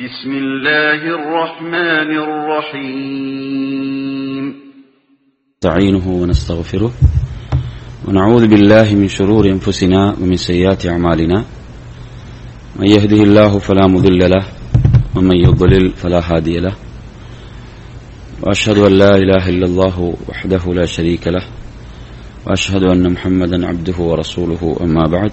بسم الله الرحمن الرحيم. نستعينه ونستغفره ونعوذ بالله من شرور أنفسنا ومن سيئات أعمالنا. من يهده الله فلا مضل له ومن يضلل فلا هادي له. وأشهد أن لا إله إلا الله وحده لا شريك له وأشهد أن محمدا عبده ورسوله أما بعد.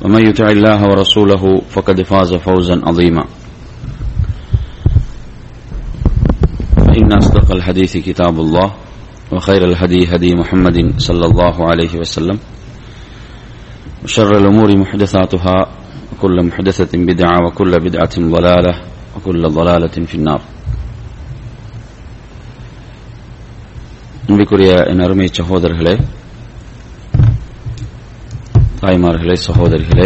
ومن يطع الله ورسوله فقد فاز فوزا عظيما فإن أصدق الحديث كتاب الله وخير الهدي هدي محمد صلى الله عليه وسلم وشر الأمور محدثاتها وكل محدثة بدعة وكل بدعة ضلالة وكل ضلالة في النار அன்பிற்குரிய என் அருமை சகோதரர்களே தாய்மார்களே சகோதரிகளே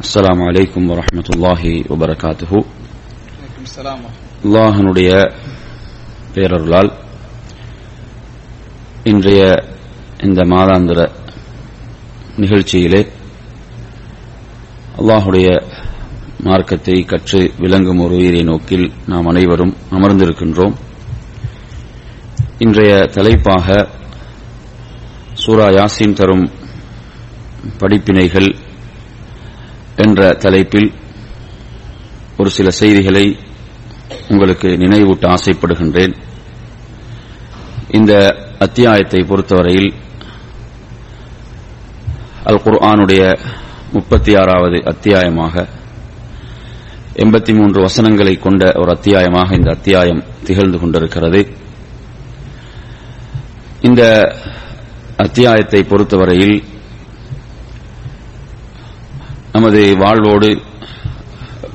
அஸ்லாம் அலைக்கும் வரமத்துல்லாஹி வபரகாத்துஹு. அல்லாஹனுடைய பேரருளால் இன்றைய இந்த மாதாந்திர நிகழ்ச்சியிலே அல்லாஹுடைய மார்க்கத்தை கற்று விளங்கும் ஒரு உயிரை நோக்கில் நாம் அனைவரும் அமர்ந்திருக்கின்றோம். இன்றைய தலைப்பாக சூரா யாசின் தரும் படிப்பினைகள் என்ற தலைப்பில் ஒரு சில செய்திகளை உங்களுக்கு நினைவூட்ட ஆசைப்படுகின்றேன். இந்த அத்தியாயத்தை பொறுத்தவரையில் அல் குர்ஆனுடைய முப்பத்தி ஆறாவது அத்தியாயமாக எண்பத்தி மூன்று வசனங்களை கொண்ட ஒரு அத்தியாயமாக இந்த அத்தியாயம் திகழ்ந்து கொண்டிருக்கிறது. இந்த அத்தியாயத்தை பொறுத்தவரையில் நமது வாழ்வோடு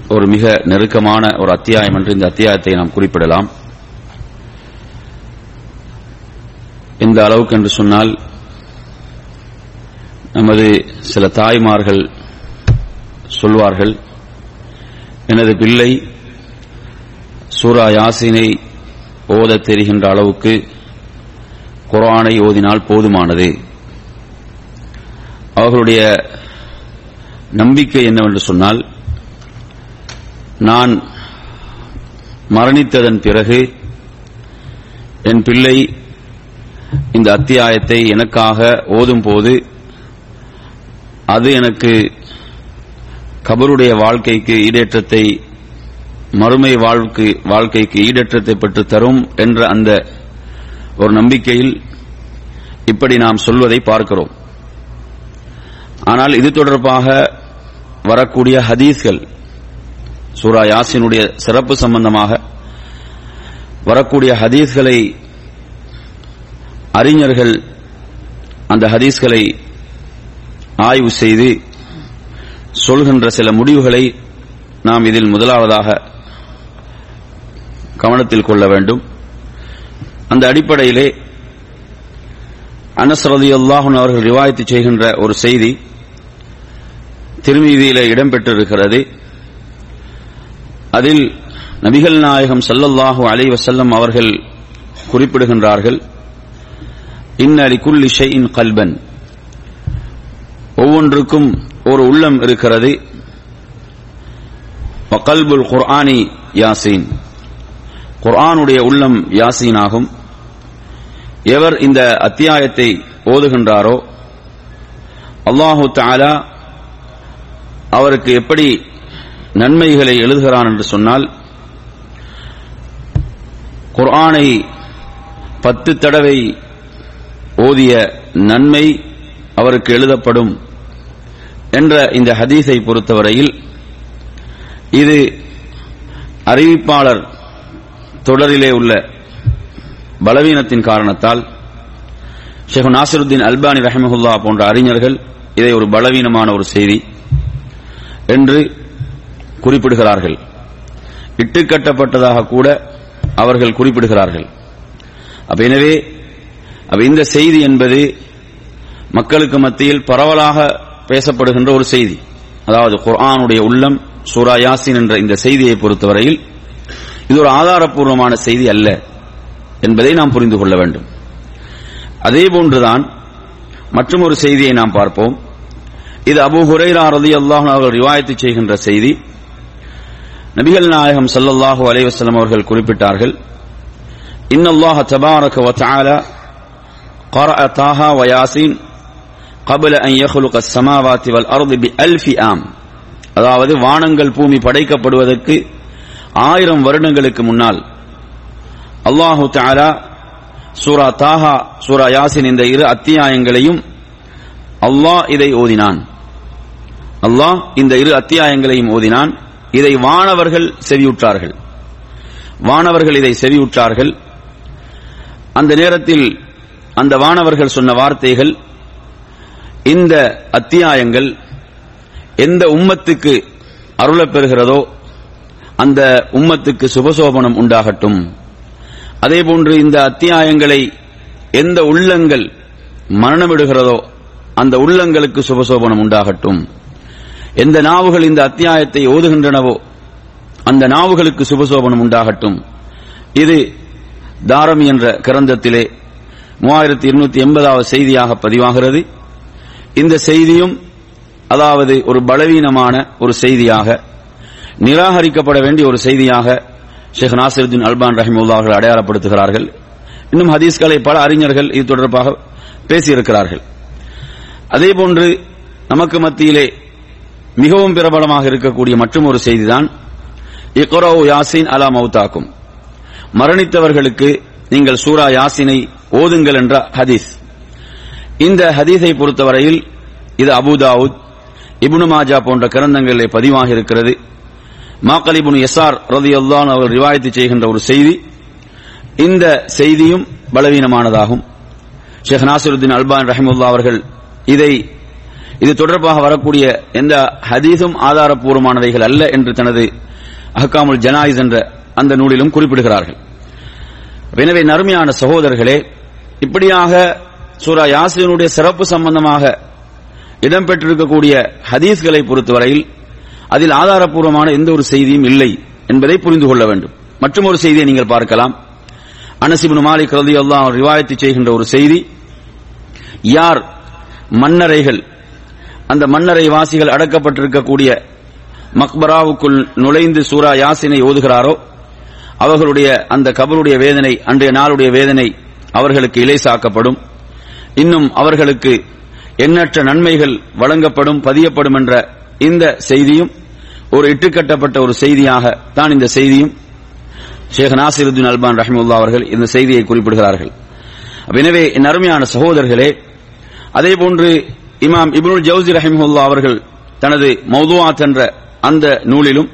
ஒரு மிக நெருக்கமான ஒரு அத்தியாயம் என்று இந்த அத்தியாயத்தை நாம் குறிப்பிடலாம். இந்த அளவுக்கு என்று சொன்னால் நமது சில தாய்மார்கள் சொல்வார்கள் எனது பிள்ளை சூரா யாசினை ஓதத் தெரிகின்ற அளவுக்கு குரானை ஓதினால் போதுமானது. அவர்களுடைய நம்பிக்கை என்னவென்று சொன்னால் நான் மரணித்ததன் பிறகு என் பிள்ளை இந்த அத்தியாயத்தை எனக்காக ஓதும் போது அது எனக்கு கபருடைய வாழ்க்கைக்கு ஈடேற்றத்தை மறுமை வாழ்க்கை வாழ்க்கைக்கு ஈடேற்றத்தை பெற்று தரும் என்ற அந்த ஒரு நம்பிக்கையில் இப்படி நாம் சொல்வதை பார்க்கிறோம். ஆனால் இது தொடர்பாக வரக்கூடிய ஹதீஸ்கள் சூரா யாசினுடைய சிறப்பு சம்பந்தமாக வரக்கூடிய ஹதீஸ்களை அறிஞர்கள் அந்த ஹதீஸ்களை ஆய்வு செய்து சொல்கின்ற சில முடிவுகளை நாம் இதில் முதலாவதாக கவனத்தில் கொள்ள வேண்டும். அந்த அடிப்படையிலே அனஸ்ரதி அல்லாஹன் அவர்கள் ரிவாயத்து செய்கின்ற ஒரு செய்தி திருமீதியில இடம்பெற்றிருக்கிறது. அதில் நபிகள் நாயகம் சல்லல்லாஹு அலை வசல்லம் அவர்கள் குறிப்பிடுகின்றார்கள் இன்னலி குல்லி ஷெயின் கல்பன். ஒவ்வொன்றுக்கும் ஒரு உள்ளம் இருக்கிறது. கல்புல் குர்ஆனி யாசீன். குர்ஆனுடைய உள்ளம் யாசீன் ஆகும் எவர் இந்த அத்தியாயத்தை ஓதுகின்றாரோ அல்லாஹு தாலா அவருக்கு எப்படி நன்மைகளை எழுதுகிறான் என்று சொன்னால் குர்ஆனை பத்து தடவை ஓதிய நன்மை அவருக்கு எழுதப்படும் என்ற இந்த ஹதீஸை பொறுத்தவரையில் இது அறிவிப்பாளர் தொடரிலே உள்ள பலவீனத்தின் காரணத்தால் ஷேக் நாசிருத்தீன் அல்பானி ரஹமஹுல்லா போன்ற அறிஞர்கள் இதை ஒரு பலவீனமான ஒரு செய்தி என்று குறிப்பிடுகிறார்கள். இட்டுக்கட்டப்பட்டதாக கூட அவர்கள் குறிப்பிடுகிறார்கள். அப்ப எனவே இந்த செய்தி என்பது மக்களுக்கு மத்தியில் பரவலாக பேசப்படுகின்ற ஒரு செய்தி. அதாவது குர்ஆனுடைய உள்ளம் சூரா யாசின் என்ற இந்த செய்தியை பொறுத்தவரையில் இது ஒரு ஆதாரப்பூர்வமான செய்தி அல்ல. என்பதை நாம் புரிந்து கொள்ள வேண்டும் அதே போன்றுதான் மற்றும் ஒரு செய்தியை நாம் பார்ப்போம் இது அபு ஹுரைரா ரதி அல்லாஹ் அவர்கள் ரிவாயத்து செய்கின்ற செய்தி நபிகள் நாயகம் ஸல்லல்லாஹு அலைஹி வஸல்லம் அவர்கள் குறிப்பிட்டார்கள் இன்னல்லாஹ தபாரக வ தஆலா قرأ طه وياسين قبل أن يخلق السماوات والأرض بألف آم அதாவது வானங்கள் பூமி படைக்கப்படுவதற்கு ஆயிரம் வருடங்களுக்கு முன்னால் அல்லாஹு தஆலா சூரா தாஹா சூரா யாசின் இந்த இரு அத்தியாயங்களையும் அல்லாஹ் இதை ஓதினான். அல்லாஹ் இந்த இரு அத்தியாயங்களையும் ஓதினான். இதை வானவர்கள் செவியுற்றார்கள். வானவர்கள் இதை செவியுற்றார்கள். அந்த நேரத்தில் அந்த வானவர்கள் சொன்ன வார்த்தைகள் இந்த அத்தியாயங்கள் எந்த உம்மத்துக்கு அருளப்பெறுகிறதோ அந்த உம்மத்துக்கு சுபசோபனம் உண்டாகட்டும். அதேபோன்று இந்த அத்தியாயங்களை எந்த உள்ளங்கள் மரணமிடுகிறதோ அந்த உள்ளங்களுக்கு சுபசோபனம் உண்டாகட்டும். எந்த நாவுகள் இந்த அத்தியாயத்தை ஓதுகின்றனவோ அந்த நாவுகளுக்கு சுபசோபனம் உண்டாகட்டும். இது தாரம் என்ற கிரந்தத்திலே மூவாயிரத்தி இருநூத்தி எண்பதாவது செய்தியாக பதிவாகிறது. இந்த செய்தியும் அதாவது ஒரு பலவீனமான ஒரு செய்தியாக நிராகரிக்கப்பட வேண்டிய ஒரு செய்தியாக ஷேக் நாசிருদ্দিন அல்பான் ரஹிமுல்லா அவர்கள் அடையாளப்படுத்துகிறார்கள். இன்னும் ஹதீஸ்களை பல அறிஞர்கள் இது தொடர்பாக பேசியிருக்கிறார்கள். அதேபோன்று நமக்கு மத்தியிலே மிகவும் பிரபலமாக இருக்கக்கூடிய மற்றும் ஒரு செய்திதான் இக்ரோ யாசின் அலா மௌத்தாக்கும். மரணித்தவர்களுக்கு நீங்கள் சூரா யாசினை ஓதுங்கள் என்ற ஹதீஸ். இந்த ஹதீஸை பொறுத்தவரையில் இது அபுதாவுத் இபுனு மாஜா போன்ற கிரந்தங்களிலே பதிவாக இருக்கிறது மாக்கலிபுன் எஸ்ஆர் ரதியுல்லான் அவர்கள் ரிவாயத்து செய்கின்ற ஒரு செய்தி. இந்த செய்தியும் பலவீனமானதாகும். ஷேக் நாசிருத்தீன் அல்பான் ரஹிமுல்லா அவர்கள் இதை இது தொடர்பாக வரக்கூடிய எந்த ஹதீஸும் ஆதாரப்பூர்வமானவைகள் அல்ல என்று தனது அஹ்காமுல் ஜனாயிஸ் என்ற அந்த நூலிலும் குறிப்பிடுகிறார்கள். எனவே நறுமையான சகோதரர்களே இப்படியாக சூரா யாசினுடைய சிறப்பு சம்பந்தமாக இடம்பெற்றிருக்கக்கூடிய ஹதீஸ்களை பொறுத்தவரையில் அதில் ஆதாரப்பூர்வமான எந்த ஒரு செய்தியும் இல்லை என்பதை புரிந்து கொள்ள வேண்டும். மற்றும் ஒரு செய்தியை நீங்கள் பார்க்கலாம். அனசிபின் மாலிக் ரதி அல்லாஹ் ரிவாயத்து செய்கின்ற ஒரு செய்தி. யார் மன்னரைகள் அந்த மன்னரை வாசிகள் அடக்கப்பட்டிருக்கக்கூடிய மக்பராவுக்குள் நுழைந்து சூரா யாசினை ஓதுகிறாரோ அவர்களுடைய அந்த கபருடைய வேதனை அன்றைய நாளுடைய வேதனை அவர்களுக்கு இலேசாக்கப்படும். இன்னும் அவர்களுக்கு எண்ணற்ற நன்மைகள் வழங்கப்படும் பதியப்படும் என்ற இந்த செய்தியும் ஒரு இட்டுக்கட்டப்பட்ட ஒரு செய்தியாக தான் இந்த செய்தியும். ஷேக் நாசிருதீன் அல்பான் ரஹிமுல்லா அவர்கள் இந்த செய்தியை குறிப்பிடுகிறார்கள். எனவே என் அருமையான சகோதரர்களே அதேபோன்று இமாம் இப்னுல் ஜவுசி ரஹிமுல்லா அவர்கள் தனது மௌதுவாத் என்ற அந்த நூலிலும்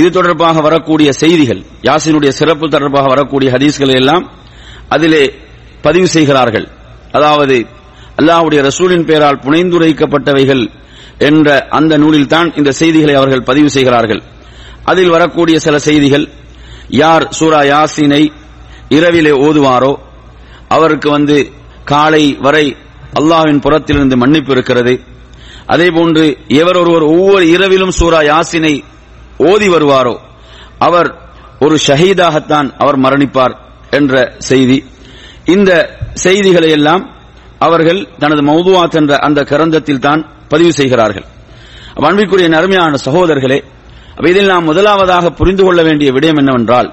இது தொடர்பாக வரக்கூடிய செய்திகள் யாசினுடைய சிறப்பு தொடர்பாக வரக்கூடிய ஹதீஸ்களை எல்லாம் அதிலே பதிவு செய்கிறார்கள். அதாவது அல்லாஹுடைய ரசூலின் பெயரால் புனைந்துரைக்கப்பட்டவைகள் என்ற அந்த நூலில் தான் இந்த செய்திகளை அவர்கள் பதிவு செய்கிறார்கள். அதில் வரக்கூடிய சில செய்திகள் யார் சூரா யாசினை இரவிலே ஓதுவாரோ அவருக்கு வந்து காலை வரை அல்லாவின் புறத்திலிருந்து மன்னிப்பு இருக்கிறது. அதேபோன்று எவர் ஒருவர் ஒவ்வொரு இரவிலும் சூரா யாசினை ஓதி வருவாரோ அவர் ஒரு ஷஹீதாகத்தான் அவர் மரணிப்பார் என்ற செய்தி. இந்த செய்திகளை எல்லாம் அவர்கள் தனது மௌதுவாத் என்ற அந்த கரந்தத்தில் தான் பதிவு செய்கிறார்கள். அன்பிற்குரிய அருமையான சகோதரர்களே இதில் நாம் முதலாவதாக புரிந்து கொள்ள வேண்டிய விடயம் என்னவென்றால்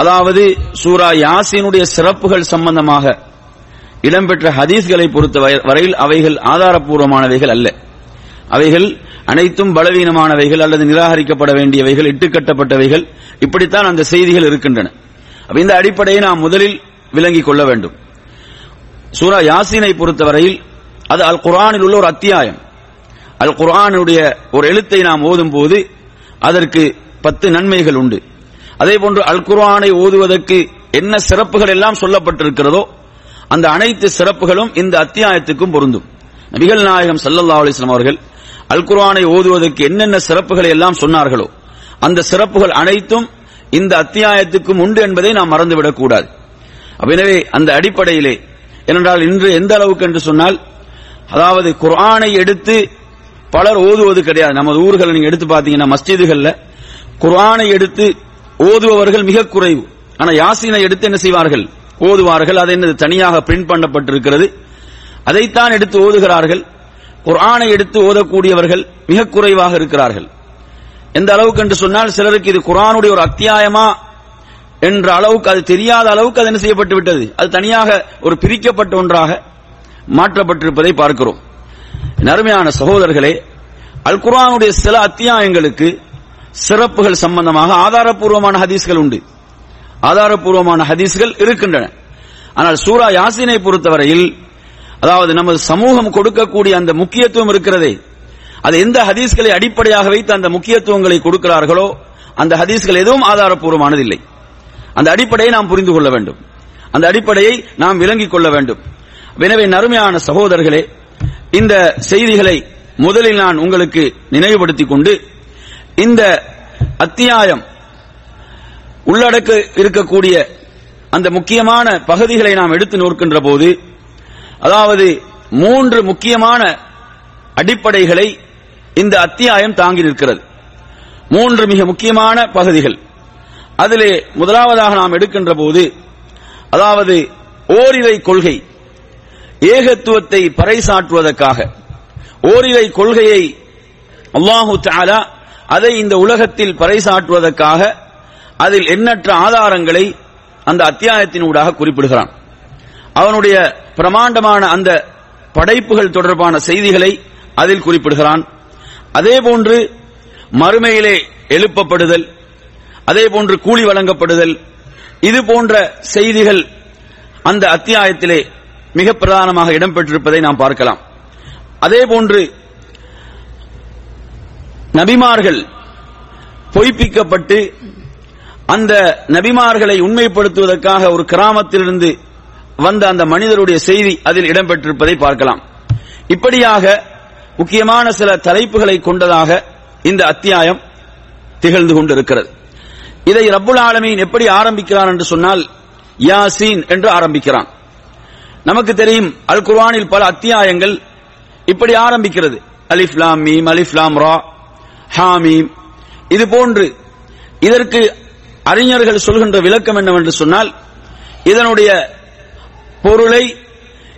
அதாவது சூரா யாசினுடைய சிறப்புகள் சம்பந்தமாக இடம்பெற்ற ஹதீஸ்களை பொறுத்த வரையில் அவைகள் ஆதாரப்பூர்வமானவைகள் அல்ல. அவைகள் அனைத்தும் பலவீனமானவைகள் அல்லது நிராகரிக்கப்பட வேண்டியவைகள் இட்டுக்கட்டப்பட்டவைகள் இப்படித்தான் அந்த செய்திகள் இருக்கின்றன. இந்த அடிப்படையை நாம் முதலில் விளங்கிக் கொள்ள வேண்டும். சூரா யாசினை பொறுத்தவரையில் அது அல் குரானில் உள்ள ஒரு அத்தியாயம். அல் குரானுடைய ஒரு எழுத்தை நாம் ஓதும் போது அதற்கு பத்து நன்மைகள் உண்டு. அதே போன்று அல் குர்ஆனை ஓதுவதற்கு என்ன சிறப்புகள் எல்லாம் சொல்லப்பட்டிருக்கிறதோ அந்த அனைத்து சிறப்புகளும் இந்த அத்தியாயத்துக்கும் பொருந்தும். நபிகள் நாயகம் சல்லல்லா அலிஸ்லாம் அவர்கள் அல் குர்ஆனை ஓதுவதற்கு என்னென்ன சிறப்புகளை எல்லாம் சொன்னார்களோ அந்த சிறப்புகள் அனைத்தும் இந்த அத்தியாயத்துக்கும் உண்டு என்பதை நாம் மறந்துவிடக் கூடாது எனவே அந்த அடிப்படையிலே ஏனென்றால் இன்று எந்த அளவுக்கு என்று சொன்னால் அதாவது குர்ஆனை எடுத்து பலர் ஓதுவது கிடையாது. நமது ஊர்களை நீங்க எடுத்து பாத்தீங்கன்னா மஸ்ஜிதுகள்ல குர்ஆனை எடுத்து ஓதுபவர்கள் மிக குறைவு. ஆனா யாசீனை எடுத்து என்ன செய்வார்கள்? ஓதுவார்கள். அது என்னது? தனியாக பிரிண்ட் பண்ணப்பட்டிருக்கிறது. அதைத்தான் எடுத்து ஓதுகிறார்கள். குர்ஆனை எடுத்து ஓதக்கூடியவர்கள் மிக குறைவாக இருக்கிறார்கள். எந்த அளவுக்கு என்று சொன்னால் சிலருக்கு இது குரானுடைய ஒரு அத்தியாயமா என்ற அளவுக்கு அது தெரியாத அளவுக்கு அது என்ன செய்யப்பட்டு விட்டது அது தனியாக ஒரு பிரிக்கப்பட்ட ஒன்றாக மாற்றப்பட்டிருப்பதை பார்க்கிறோம். நருமையான அருமையான சகோதரர்களே அல்குரானுடைய சில அத்தியாயங்களுக்கு சிறப்புகள் சம்பந்தமாக ஆதாரப்பூர்வமான ஹதீஸ்கள் உண்டு. ஆதாரப்பூர்வமான ஹதீஸ்கள் இருக்கின்றன. ஆனால் சூரா யாசினை பொறுத்தவரையில் அதாவது நமது சமூகம் கொடுக்கக்கூடிய அந்த முக்கியத்துவம் இருக்கிறதே அது எந்த ஹதீஸ்களை அடிப்படையாக வைத்து அந்த முக்கியத்துவங்களை கொடுக்கிறார்களோ அந்த ஹதீஸ்கள் எதுவும் ஆதாரப்பூர்வமானதில்லை அந்த அடிப்படையை நாம் புரிந்து கொள்ள வேண்டும். அந்த அடிப்படையை நாம் விளங்கிக் கொள்ள வேண்டும். எனவே நறுமையான சகோதரர்களே இந்த செய்திகளை முதலில் நான் உங்களுக்கு நினைவுபடுத்திக் கொண்டு இந்த அத்தியாயம் உள்ளடக்க இருக்கக்கூடிய அந்த முக்கியமான பகுதிகளை நாம் எடுத்து நோக்கின்ற போது அதாவது மூன்று முக்கியமான அடிப்படைகளை இந்த அத்தியாயம் தாங்கி நிற்கிறது. மூன்று மிக முக்கியமான பகுதிகள். அதிலே முதலாவதாக நாம் எடுக்கின்ற போது அதாவது ஓரிரை கொள்கை. ஏகத்துவத்தை பறைசாற்றுவதற்காக ஓரிரை கொள்கையை அல்லாஹு தாலா அதை இந்த உலகத்தில் பறைசாற்றுவதற்காக அதில் எண்ணற்ற ஆதாரங்களை அந்த அத்தியாயத்தினூடாக குறிப்பிடுகிறான். அவனுடைய பிரமாண்டமான அந்த படைப்புகள் தொடர்பான செய்திகளை அதில் குறிப்பிடுகிறான். அதேபோன்று மறுமையிலே எழுப்பப்படுதல் அதேபோன்று கூலி வழங்கப்படுதல் இது போன்ற செய்திகள் அந்த அத்தியாயத்திலே மிக பிரதானமாக இடம்பெற்றிருப்பதை நாம் பார்க்கலாம். அதேபோன்று நபிமார்கள் பொய்ப்பிக்கப்பட்டு அந்த நபிமார்களை உண்மைப்படுத்துவதற்காக ஒரு கிராமத்திலிருந்து வந்த அந்த மனிதருடைய செய்தி அதில் இடம்பெற்றிருப்பதை பார்க்கலாம். இப்படியாக முக்கியமான சில தலைப்புகளை கொண்டதாக இந்த அத்தியாயம் திகழ்ந்து கொண்டிருக்கிறது. இதை ரப்புல் ஆலமீன் எப்படி ஆரம்பிக்கிறான் என்று சொன்னால் யாசீன் என்று ஆரம்பிக்கிறான். நமக்கு தெரியும் அல் குர்ஆனில் பல அத்தியாயங்கள் இப்படி ஆரம்பிக்கிறது. அலிஃப்லாம் மீம் அலிஃப்லாம் ரா ஹாமீம் இது போன்று இதற்கு அறிஞர்கள் சொல்கின்ற விளக்கம் என்னவென்று சொன்னால் இதனுடைய பொருளை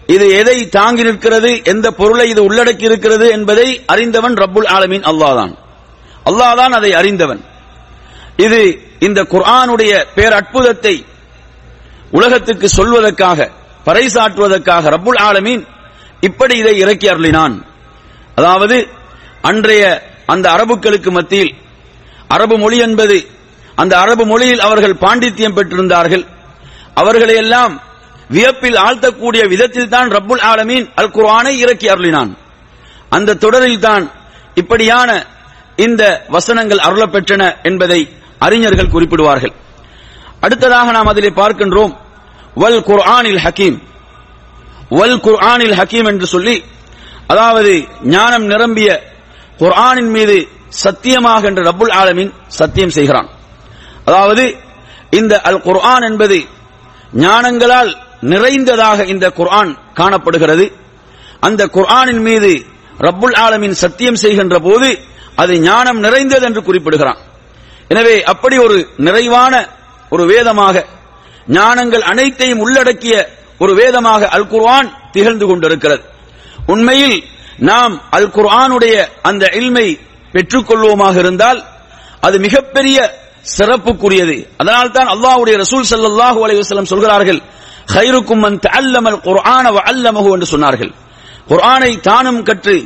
இது எதை தாங்கி நிற்கிறது எந்த பொருளை இது உள்ளடக்கி இருக்கிறது என்பதை அறிந்தவன் ரப்புல் ஆலமீன் அல்லாதான் அல்லாதான் அதை அறிந்தவன். இது இந்த குர்ஆனுடைய பேரற்புதத்தை உலகத்துக்கு சொல்வதற்காக பறைசாற்றுவதற்காக ரப்புல் ஆலமீன் இப்படி இதை இறக்கி அருளினான். அதாவது அன்றைய அந்த அரபுக்களுக்கு மத்தியில் அரபு மொழி என்பது அந்த அரபு மொழியில் அவர்கள் பாண்டித்யம் பெற்றிருந்தார்கள். அவர்களையெல்லாம் வியப்பில் ஆழ்த்தக்கூடிய விதத்தில் தான் ரப்புல் ஆலமீன் அல் குர்ஆனை இறக்கி அருளினான். அந்த தொடரில் தான் இப்படியான இந்த வசனங்கள் அருளப்பெற்றன என்பதை அறிஞர்கள் குறிப்பிடுவார்கள். அடுத்ததாக நாம் அதிலே பார்க்கின்றோம் வல் குர்ஆனில் ஹக்கீம். வல் குர்ஆனில் ஹக்கீம் என்று சொல்லி அதாவது ஞானம் நிரம்பிய குர்ஆனின் மீது சத்தியமாக என்று ரப்புல் ஆலமின் சத்தியம் செய்கிறான். அதாவது இந்த அல் குர்ஆன் என்பது ஞானங்களால் நிறைந்ததாக இந்த குர்ஆன் காணப்படுகிறது. அந்த குர்ஆனின் மீது ரப்புல் ஆலமின் சத்தியம் செய்கின்ற போது அது ஞானம் நிறைந்தது என்று குறிப்பிடுகிறான். எனவே அப்படி ஒரு நிறைவான ஒரு வேதமாக ஞானங்கள் அனைத்தையும் உள்ளடக்கிய ஒரு வேதமாக அல் குர்ஆன் திகழ்ந்து கொண்டிருக்கிறது உண்மையில் நாம் அல் குர்ஆனுடைய அந்த இல்மை பெற்றுக்கொள்வோமாக இருந்தால் அது மிகப்பெரிய சிறப்புக்குரியது அதனால் தான் அல்லாஹ்வுடைய ரசூல் ஸல்லல்லாஹு அலைஹி வஸல்லம் சொல்கிறார்கள் خيركم من تعلم القرآن وعلمه என்று சொன்னார்கள் குர்ஆனை தானும் கற்று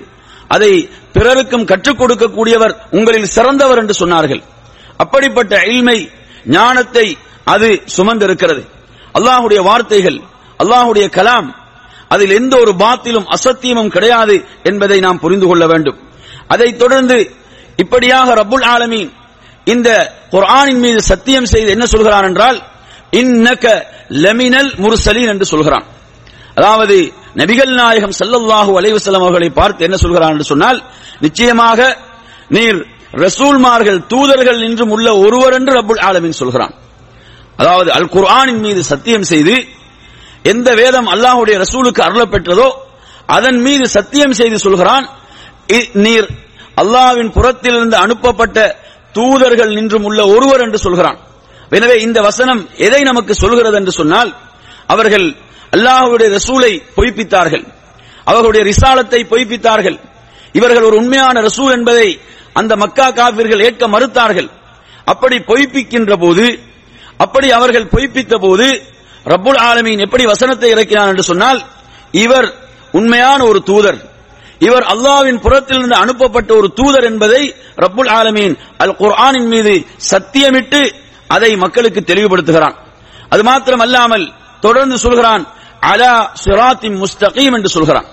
அதை பிறருக்கும் கற்றுக் கொடுக்கக்கூடியவர் உங்களில் சிறந்தவர் என்று சொன்னார்கள் அப்படிப்பட்ட இல்மை ஞானத்தை அது சுமந்திருக்கிறது. அல்லாஹுடைய வார்த்தைகள் அல்லாஹுடைய கலாம் அதில் எந்த ஒரு பாத்திலும் அசத்தியமும் கிடையாது என்பதை நாம் புரிந்து கொள்ள வேண்டும். அதைத் தொடர்ந்து இப்படியாக ரப்புல் ஆலமீன் இந்த குர்ஆனின் மீது சத்தியம் செய்து என்ன சொல்கிறான் என்றால் இன்னக லமினல் முர்சலீன் என்று சொல்கிறான். அதாவது நபிகள் நாயகம் செல்லல்லாஹு அலைஹி அவர்களை பார்த்து என்ன சொல்கிறான் என்று சொன்னால் நிச்சயமாக நீர் ரசூல்மார்கள் தூதர்கள் என்றும் உள்ள ஒருவர் என்று ரபுல் ஆலமீன் சொல்கிறான். அதாவது அல் குர்ஆனின் மீது சத்தியம் செய்து எந்த வேதம் அல்லாஹ்வுடைய ரசூலுக்கு அருளப்பெற்றதோ அதன் மீது சத்தியம் செய்து சொல்கிறான் நீர் அல்லாஹ்வின் புறத்திலிருந்து அனுப்பப்பட்ட தூதர்கள் நின்றும் உள்ள ஒருவர் என்று சொல்கிறான். எனவே இந்த வசனம் எதை நமக்கு சொல்கிறது என்று சொன்னால் அவர்கள் அல்லாஹுடைய ரசூலை பொய்ப்பித்தார்கள். அவர்களுடைய ரிசாலத்தை பொய்ப்பித்தார்கள். இவர்கள் ஒரு உண்மையான ரசூல் என்பதை அந்த மக்கா காவிர்கள் ஏற்க மறுத்தார்கள். அப்படி பொய்ப்பிக்கின்ற போது அப்படி அவர்கள் பொய்ப்பித்த போது ரப்புல் ஆலமீன் எப்படி வசனத்தை இறக்கினான் என்று சொன்னால் இவர் உண்மையான ஒரு தூதர். இவர் அல்லாஹ்வின் புறத்திலிருந்து அனுப்பப்பட்ட ஒரு தூதர் என்பதை ரப்புல் ஆலமீன் அல் குர்ஆனின் மீது சத்தியமிட்டு அதை மக்களுக்கு தெளிவுபடுத்துகிறான். அது மாத்திரம் அல்லாமல் தொடர்ந்து சொல்கிறான் அலா சிராத்தின் முஸ்தகீம் என்று சொல்கிறான்.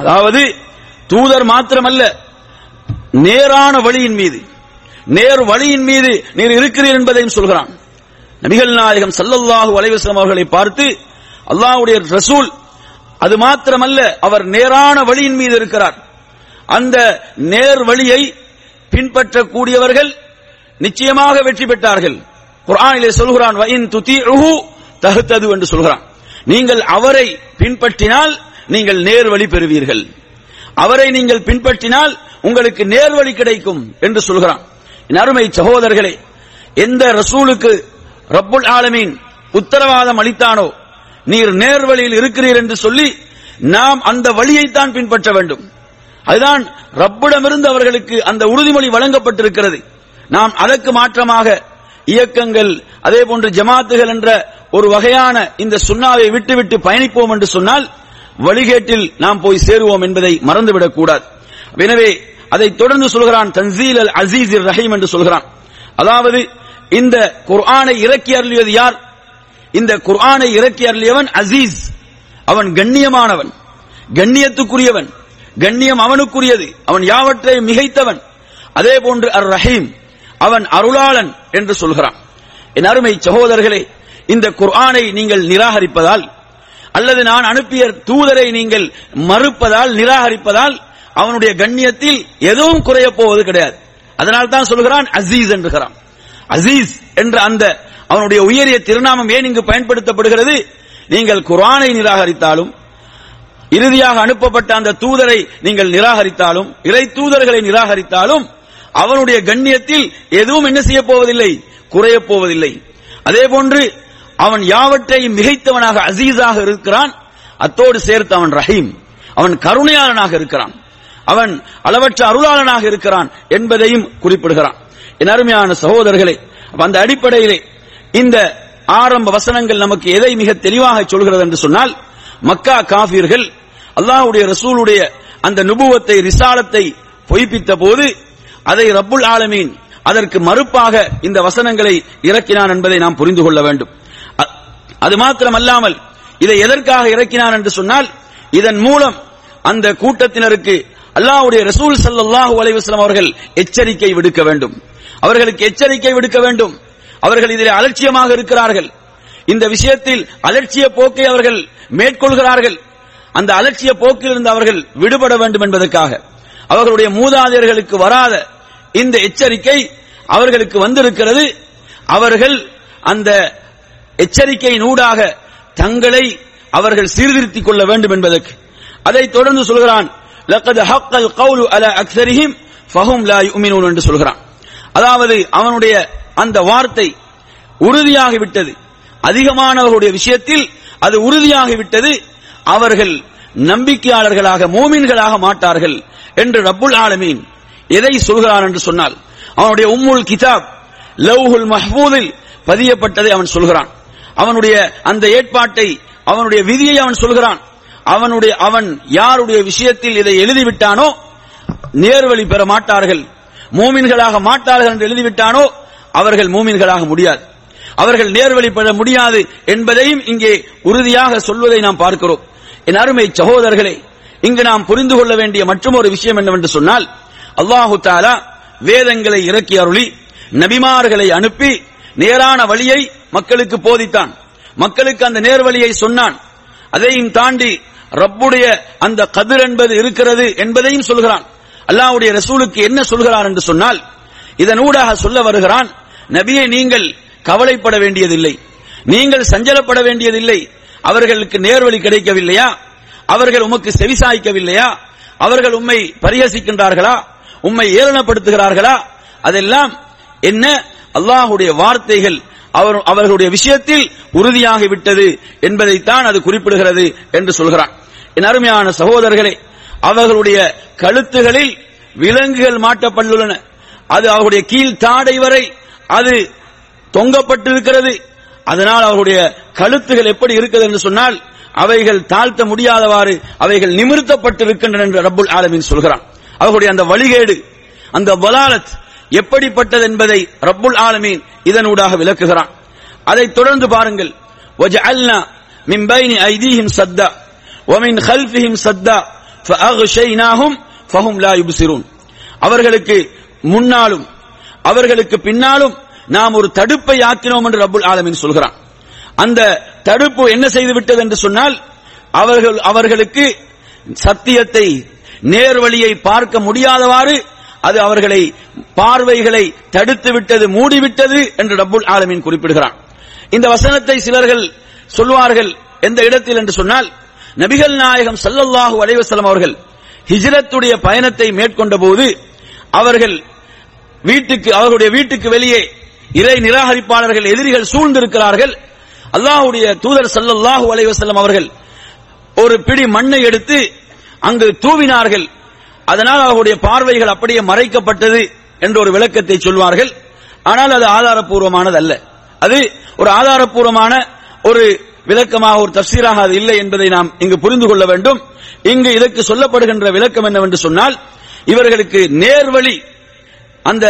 அதாவது தூதர் மாத்திரமல்ல நேரான வழியின் மீது நேர் வழியின் மீது நீர் இருக்கிறீர் என்பதையும் சொல்கிறான். நபிகள் நாயகம் சல்லல்லாஹு அலைஹி அவர்களை பார்த்து அல்லாஹுடைய ரசூல் அது மாத்திரமல்ல அவர் நேரான வழியின் மீது இருக்கிறார். அந்த நேர் வழியை பின்பற்றக்கூடியவர்கள் நிச்சயமாக வெற்றி பெற்றார்கள். குரானிலே சொல்கிறான் வயின் துதி தகுத்தது என்று சொல்கிறான். நீங்கள் அவரை பின்பற்றினால் நீங்கள் நேர் வழி பெறுவீர்கள். அவரை நீங்கள் பின்பற்றினால் உங்களுக்கு நேர்வழி கிடைக்கும் என்று சொல்கிறான். அருமை சகோதரர்களே எந்த ரசூலுக்கு ரப்புல் ஆலமீன் உத்தரவாதம் அளித்தானோ? நீர் நேர்வழியில் இருக்கிறீர் என்று சொல்லி நாம் அந்த வழியைத்தான் பின்பற்ற வேண்டும். அதுதான் ரப்பிடமிருந்து அவர்களுக்கு அந்த உறுதிமொழி வழங்கப்பட்டிருக்கிறது. நாம் அதற்கு மாற்றமாக இயக்கங்கள் அதே போன்று ஜமாத்துகள் என்ற ஒரு வகையான இந்த சுண்ணாவை விட்டுவிட்டு பயணிப்போம் என்று சொன்னால் வழிகேட்டில் நாம் போய் சேருவோம் என்பதை மறந்துவிடக் கூடாது. எனவே அதை தொடர்ந்து சொல்கிறான் தன்சீல் அல் அசீஸ் ரஹீம் என்று சொல்கிறான். அதாவது இந்த குர்ஆனை இறக்கி அருளியது யார்? இந்த குர்ஆனை இறக்கி அருளியவன் அசீஸ். அவன் கண்ணியமானவன். கண்ணியத்துக்குரியவன். கண்ணியம் அவனுக்குரியது. அவன் யாவற்றை மிகைத்தவன். அதே போன்று அர் ரஹீம் அவன் அருளாளன் என்று சொல்கிறான். என் அருமை சகோதரர்களே இந்த குர்ஆனை நீங்கள் நிராகரிப்பதால் அல்லது நான் அனுப்பிய தூதரை நீங்கள் மறுப்பதால் நிராகரிப்பதால் அவனுடைய கண்ணியத்தில் எதுவும் குறைய போவது கிடையாது. அதனால் தான் சொல்கிறான் அசீஸ் என்றுகிறான் அசீஸ் என்ற அந்த அவனுடைய உயரிய திருநாமம் ஏன் இங்கு பயன்படுத்தப்படுகிறது? நீங்கள் குரானை நிராகரித்தாலும் இறுதியாக அனுப்பப்பட்ட அந்த தூதரை நீங்கள் நிராகரித்தாலும் இறை தூதர்களை நிராகரித்தாலும் அவனுடைய கண்ணியத்தில் எதுவும் என்ன செய்ய போவதில்லை? குறையப் போவதில்லை. அதே போன்று அவன் யாவற்றையும் மிகைத்தவனாக அசீஸாக இருக்கிறான். அத்தோடு சேர்த்து அவன் ரஹீம். அவன் கருணையாளனாக இருக்கிறான். அவன் அளவற்ற அருளாளனாக இருக்கிறான் என்பதையும் குறிப்பிடுகிறான். என் அருமையான சகோதரர்களே அந்த அடிப்படையிலே இந்த ஆரம்ப வசனங்கள் நமக்கு எதை மிக தெளிவாக சொல்கிறது என்று சொன்னால் மக்கா காபீர்கள் அல்லாஹ்வுடைய ரசூலுடைய அந்த நுபுவத்தை ரிசாலத்தை பொய்ப்பித்த போது அதை ரப்புல் ஆலமீன் அதற்கு மறுப்பாக இந்த வசனங்களை இறக்கினான் என்பதை நாம் புரிந்து கொள்ள வேண்டும். அ- அது மாத்திரமல்லாமல் இதை எதற்காக இறக்கினான் என்று சொன்னால் இதன் மூலம் அந்த கூட்டத்தினருக்கு அல்லாஹுடைய ரசூல் சல்லாஹூ அலைவாஸ்லாம் அவர்கள் எச்சரிக்கை விடுக்க வேண்டும். அவர்களுக்கு எச்சரிக்கை விடுக்க வேண்டும். அவர்கள் இதில் அலட்சியமாக இருக்கிறார்கள். இந்த விஷயத்தில் அலட்சிய போக்கை அவர்கள் மேற்கொள்கிறார்கள். அந்த அலட்சிய போக்கிலிருந்து அவர்கள் விடுபட வேண்டும் என்பதற்காக. அவர்களுடைய மூதாதையர்களுக்கு வராத இந்த எச்சரிக்கை அவர்களுக்கு வந்திருக்கிறது. அவர்கள் அந்த எச்சரிக்கையின் ஊடாக தங்களை அவர்கள் சீர்திருத்திக் கொள்ள வேண்டும் என்பதற்கு. அதை தொடர்ந்து சொல்கிறான் லக்கது ஹக்கல் கவுலு அல அக்ஸரிஹிம் ஃபஹும் லா யுமினூன் என்று சொல்கிறான். அதாவது அவனுடைய அந்த வார்த்தை உறுதியாகி விட்டது அதிகமானவர்களுடைய விஷயத்தில் அது உறுதியாகிவிட்டது. அவர்கள் நம்பிக்கையாளர்களாக மோமின்களாக மாட்டார்கள் என்று ரப்புல் ஆலமீன் எதை சொல்கிறான் என்று சொன்னால் அவனுடைய உம்முல் கிதாப் லவ்ஹுல் மஹ்பூதில் பதியப்பட்டதை அவன் சொல்கிறான். அவனுடைய அந்த ஏற்பாட்டை அவனுடைய விதியை அவன் சொல்கிறான். அவனுடைய அவன் யாருடைய விஷயத்தில் இதை எழுதிவிட்டானோ நேர்வழி பெற மாட்டார்கள். மூமின்களாக மாட்டார்கள் என்று எழுதிவிட்டானோ அவர்கள் மூமின்களாக முடியாது. அவர்கள் நேர்வழிப்பட முடியாது என்பதையும் இங்கே உறுதியாக சொல்வதை நாம் பார்க்கிறோம். என் அருமை சகோதரர்களே இங்கு நாம் புரிந்து கொள்ள வேண்டிய மற்றொரு விஷயம் என்னவென்று சொன்னால் அல்லாஹு தாலா வேதங்களை இறக்கி அருளி நபிமார்களை அனுப்பி நேரான வழியை மக்களுக்கு போதித்தான். மக்களுக்கு அந்த நேர்வழியை சொன்னான். அதையும் தாண்டி ரப்புடைய அந்த கதிர் என்பது இருக்கிறது என்பதையும் சொல்கிறான். அல்லாவுடைய ரசூலுக்கு என்ன சொல்கிறார் என்று சொன்னால் இதனூடாக சொல்ல வருகிறான் நபியை நீங்கள் கவலைப்பட வேண்டியதில்லை. நீங்கள் சஞ்சலப்பட வேண்டியதில்லை. அவர்களுக்கு நேர்வழி கிடைக்கவில்லையா? அவர்கள் உமக்கு செவிசாய்க்கவில்லையா அவர்கள் உம்மை பரிகசிக்கின்றார்களா? உம்மை ஏளனப்படுத்துகிறார்களா? அதெல்லாம் என்ன? அல்லாஹுடைய வார்த்தைகள் அவர் அவர்களுடைய விஷயத்தில் உறுதியாகிவிட்டது என்பதைத்தான் அது குறிப்பிடுகிறது என்று சொல்கிறான். என் அருமையான சகோதரர்களே அவர்களுடைய கழுத்துகளில் விலங்குகள் மாட்டப்பட்டுள்ளன அது அவருடைய கீழ் தாடை வரை அது தொங்கப்பட்டிருக்கிறது அதனால் அவருடைய கழுத்துகள் எப்படி இருக்கிறது என்று சொன்னால் அவைகள் தாழ்த்த முடியாதவாறு அவைகள் நிமிர்த்தப்பட்டிருக்கின்றன என்று ரப்புல் ஆலமீன் சொல்கிறான் அவர்களுடைய அந்த வழிகேடு அந்த வலாலத் எப்படிப்பட்டது என்பதை ரப்புல் ஆலமீன் இதனூடாக விளக்குகிறான் அதைத் தொடர்ந்து பாருங்கள் وَجَعَلْنَا مِنْ بَيْنِ أَيْدِيهِمْ سَدًّا وَمِنْ خَلْفِهِمْ سَدًّا ஃபஹும் லா யுப்சிரூன் அவர்களுக்கு முன்னாலும் அவர்களுக்கு பின்னாலும் நாம் ஒரு தடுப்பை ஆக்கினோம் என்று ரபுல் ஆலமின் சொல்கிறான். அந்த தடுப்பு என்ன செய்து விட்டது என்று சொன்னால் அவர்கள் அவர்களுக்கு சத்தியத்தை நேர்வழியை பார்க்க முடியாதவாறு அது அவர்களை பார்வைகளை தடுத்து விட்டது மூடிவிட்டது என்று ரபுல் ஆலமின் குறிப்பிடுகிறான். இந்த வசனத்தை சிலர்கள் சொல்வார்கள் எந்த இடத்தில் என்று சொன்னால் நபிகள் நாயகம் சல்லல்லாஹு அலைவசலம் அவர்கள் ஹிஜ்ரத்துடைய பயணத்தை மேற்கொண்ட போது அவர்கள் வீட்டுக்கு அவர்களுடைய வீட்டுக்கு வெளியே இறை நிராகரிப்பாளர்கள் எதிரிகள் சூழ்ந்திருக்கிறார்கள். அல்லாஹ்வுடைய தூதர் சல்லல்லாஹு அலைவசல்லம் அவர்கள் ஒரு பிடி மண்ணை எடுத்து அங்கு தூவினார்கள். அதனால் அவருடைய பார்வைகள் அப்படியே மறைக்கப்பட்டது என்ற ஒரு விளக்கத்தை சொல்வார்கள். ஆனால் அது ஆதாரப்பூர்வமானது அல்ல அது ஒரு ஆதாரப்பூர்வமான ஒரு விளக்கமாக ஒரு தப்சீராக அது இல்லை என்பதை நாம் இங்கு புரிந்து கொள்ள வேண்டும். இங்கு இதற்கு சொல்லப்படுகின்ற விளக்கம் என்னவென்று சொன்னால் இவர்களுக்கு நேர்வழி அந்த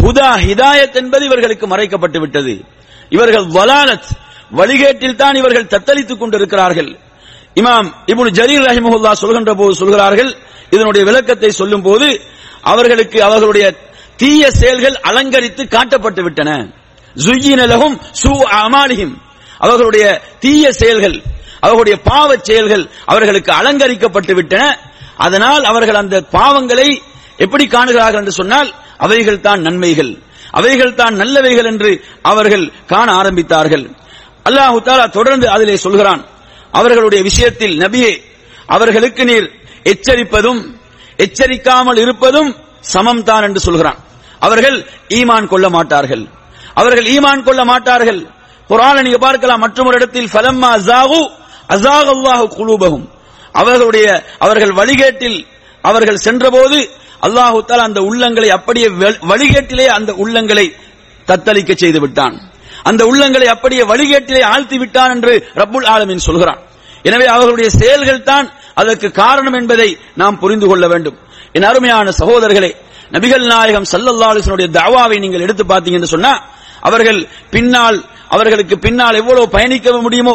ஹுதா ஹிதாயத் என்பது இவர்களுக்கு மறைக்கப்பட்டு விட்டது. இவர்கள் வலாலத் வழிகேட்டில் தான் இவர்கள் தத்தளித்துக் கொண்டிருக்கிறார்கள். இமாம் இபுன் ஜரீர் ரஹிமஹுல்லா சொல்கின்ற போது சொல்கிறார்கள் இதனுடைய விளக்கத்தை சொல்லும் போது அவர்களுக்கு அவர்களுடைய தீய செயல்கள் அலங்கரித்து காட்டப்பட்டு விட்டன. ஜுய்யின லஹும் சூ அவர்களுடைய தீய செயல்கள் அவர்களுடைய பாவச் செயல்கள் அவர்களுக்கு அலங்கரிக்கப்பட்டு விட்டன. அதனால் அவர்கள் அந்த பாவங்களை எப்படி காணுகிறார்கள் என்று சொன்னால் அவைகள் தான் நன்மைகள். அவைகள் தான் நல்லவைகள் என்று அவர்கள் காண ஆரம்பித்தார்கள். அல்லாஹு தாலா தொடர்ந்து அதிலே சொல்கிறான் அவர்களுடைய விஷயத்தில் நபியே அவர்களுக்கு நீர் எச்சரிப்பதும் எச்சரிக்காமல் இருப்பதும் சமம் தான் என்று சொல்கிறான். அவர்கள் ஈமான் கொள்ள மாட்டார்கள். அவர்கள் ஈமான் கொள்ள மாட்டார்கள். குரான நீங்க பார்க்கலாம். மற்றொரு இடத்தில் ஃபலம்மா ஜாகு அசாகல்லாஹு குலூபகும் அவர்களுடைய அவர்கள் வழிகேட்டில் அவர்கள் சென்றபோது அல்லாஹு தால் அந்த உள்ளங்களை அப்படியே வழிகேட்டிலே அந்த உள்ளங்களை தத்தளிக்க செய்து விட்டான். அந்த உள்ளங்களை அப்படியே வழிகேட்டிலே ஆழ்த்தி விட்டான் என்று ரப்புல் ஆலமின் சொல்கிறான். எனவே அவர்களுடைய செயல்கள் தான் அதற்கு காரணம் என்பதை நாம் புரிந்து கொள்ள வேண்டும். என் அருமையான சகோதரர்களே நபிகள் நாயகம் ஸல்லல்லாஹு தாவாவை நீங்கள் எடுத்து பார்த்தீங்கன்னு சொன்னா அவர்கள் பின்னால் அவர்களுக்கு பின்னால் எவ்வளவு பயணிக்க முடியுமோ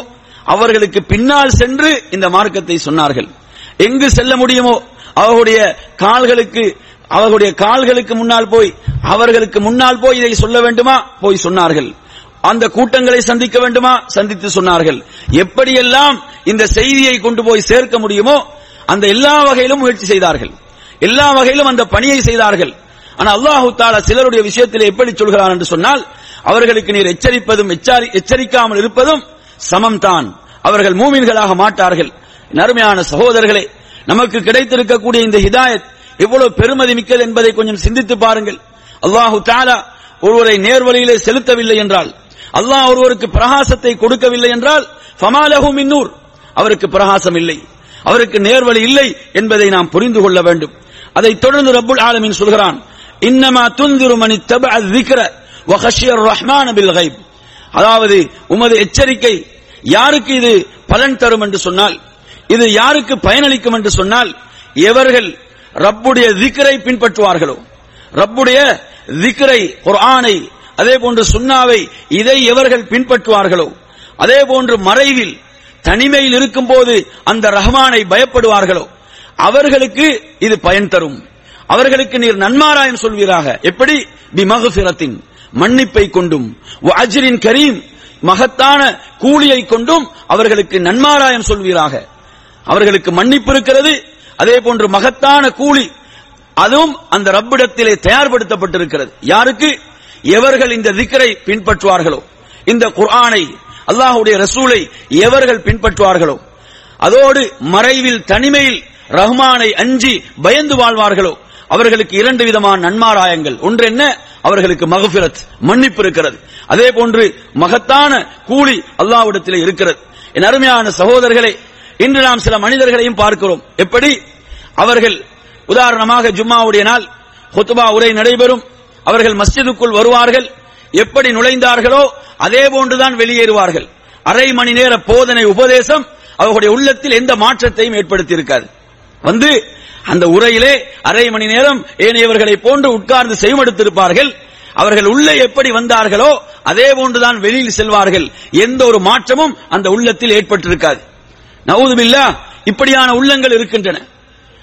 அவர்களுக்கு பின்னால் சென்று இந்த மார்க்கத்தை சொன்னார்கள். எங்கு செல்ல முடியுமோ அவர்களுடைய கால்களுக்கு அவர்களுடைய கால்களுக்கு முன்னால் போய் அவர்களுக்கு முன்னால் போய் இதை சொல்ல வேண்டுமா? போய் சொன்னார்கள். அந்த கூட்டங்களை சந்திக்க வேண்டுமா? சந்தித்து சொன்னார்கள். எப்படியெல்லாம் இந்த செய்தியை கொண்டு போய் சேர்க்க முடியுமோ அந்த எல்லா வகையிலும் முயற்சி செய்தார்கள். எல்லா வகையிலும் அந்த பணியை செய்தார்கள். ஆனா அல்லாஹு தாலா சிலருடைய விஷயத்தில் எப்படி சொல்கிறார் என்று சொன்னால் அவர்களுக்கு நீர் எச்சரிப்பதும் எச்சாரி- எச்சரிக்காமல் இருப்பதும் சமம்தான். அவர்கள் மூமின்களாக மாட்டார்கள். நறுமையான சகோதரர்களே நமக்கு கிடைத்திருக்கக்கூடிய இந்த ஹிதாயத் எவ்வளவு பெருமதி மிக்கது என்பதை கொஞ்சம் சிந்தித்து பாருங்கள். அல்லாஹு தாலா ஒருவரை நேர்வழியிலே செலுத்தவில்லை என்றால் அல்லாஹ் ஒருவருக்கு பிரகாசத்தை கொடுக்கவில்லை என்றால் ஃபமாலஹு மின்னூர் அவருக்கு பிரகாசம் இல்லை. அவருக்கு நேர்வழி இல்லை என்பதை நாம் புரிந்து கொள்ள வேண்டும். அதைத் தொடர்ந்து ரப்புல் ஆலமின் சொல்கிறான் இன்னமா தப மணி தப வஹஷியர் ரஹ்மான பில் கைப் அதாவது உமது எச்சரிக்கை யாருக்கு இது பலன் தரும் என்று சொன்னால் இது யாருக்கு பயனளிக்கும் என்று சொன்னால் எவர்கள் ரப்புடைய திக்கரை பின்பற்றுவார்களோ ரப்புடைய திக்கரை குர்ஆனை அதே போன்று சுண்ணாவை இதை எவர்கள் பின்பற்றுவார்களோ அதே போன்று மறைவில் தனிமையில் இருக்கும் போது அந்த ரஹ்மானை பயப்படுவார்களோ அவர்களுக்கு இது பயன் தரும். அவர்களுக்கு நீர் நன்மாராயம் சொல்வீராக. எப்படி? பி மகசிரத்தின் மன்னிப்பை கொண்டும் அஜ்ரின் கரீம் மகத்தான கூலியை கொண்டும் அவர்களுக்கு நன்மாராயம் சொல்வீராக. அவர்களுக்கு மன்னிப்பு இருக்கிறது அதே போன்று மகத்தான கூலி அதுவும் அந்த ரப்பிடத்திலே தயார்படுத்தப்பட்டிருக்கிறது. யாருக்கு? எவர்கள் இந்த திக்கரை பின்பற்றுவார்களோ? இந்த குர்ஆனை அல்லாஹுடைய ரசூலை எவர்கள் பின்பற்றுவார்களோ? அதோடு மறைவில் தனிமையில் ரஹ்மானை அஞ்சி பயந்து வாழ்வார்களோ? அவர்களுக்கு இரண்டு விதமான நன்மாராயங்கள். ஒன்று என்ன? அவர்களுக்கு மகபிரத் மன்னிப்பு இருக்கிறது. அதே போன்று மகத்தான கூலி அல்லாஹ்விடத்திலே இருக்கிறது. என் அருமையான சகோதரர்களே இன்று நாம் சில மனிதர்களையும் பார்க்கிறோம். எப்படி? அவர்கள் உதாரணமாக ஜும்மாவுடைய நாள் ஹுத்பா உரை நடைபெறும். அவர்கள் மஸ்ஜிதுக்குள் வருவார்கள். எப்படி நுழைந்தார்களோ அதே போன்றுதான் வெளியேறுவார்கள். அரை மணி நேர போதனை உபதேசம் அவர்களுடைய உள்ளத்தில் எந்த மாற்றத்தையும் ஏற்படுத்தி இருக்காது வந்து அந்த உரையிலே அரை மணி நேரம் ஏனையவர்களை போன்று உட்கார்ந்து செய்மடுத்திருப்பார்கள். அவர்கள் உள்ளே எப்படி வந்தார்களோ அதே போன்றுதான் வெளியில் செல்வார்கள். எந்த ஒரு மாற்றமும் அந்த உள்ளத்தில் ஏற்பட்டிருக்காது. நவுதுமில்லா இப்படியான உள்ளங்கள் இருக்கின்றன.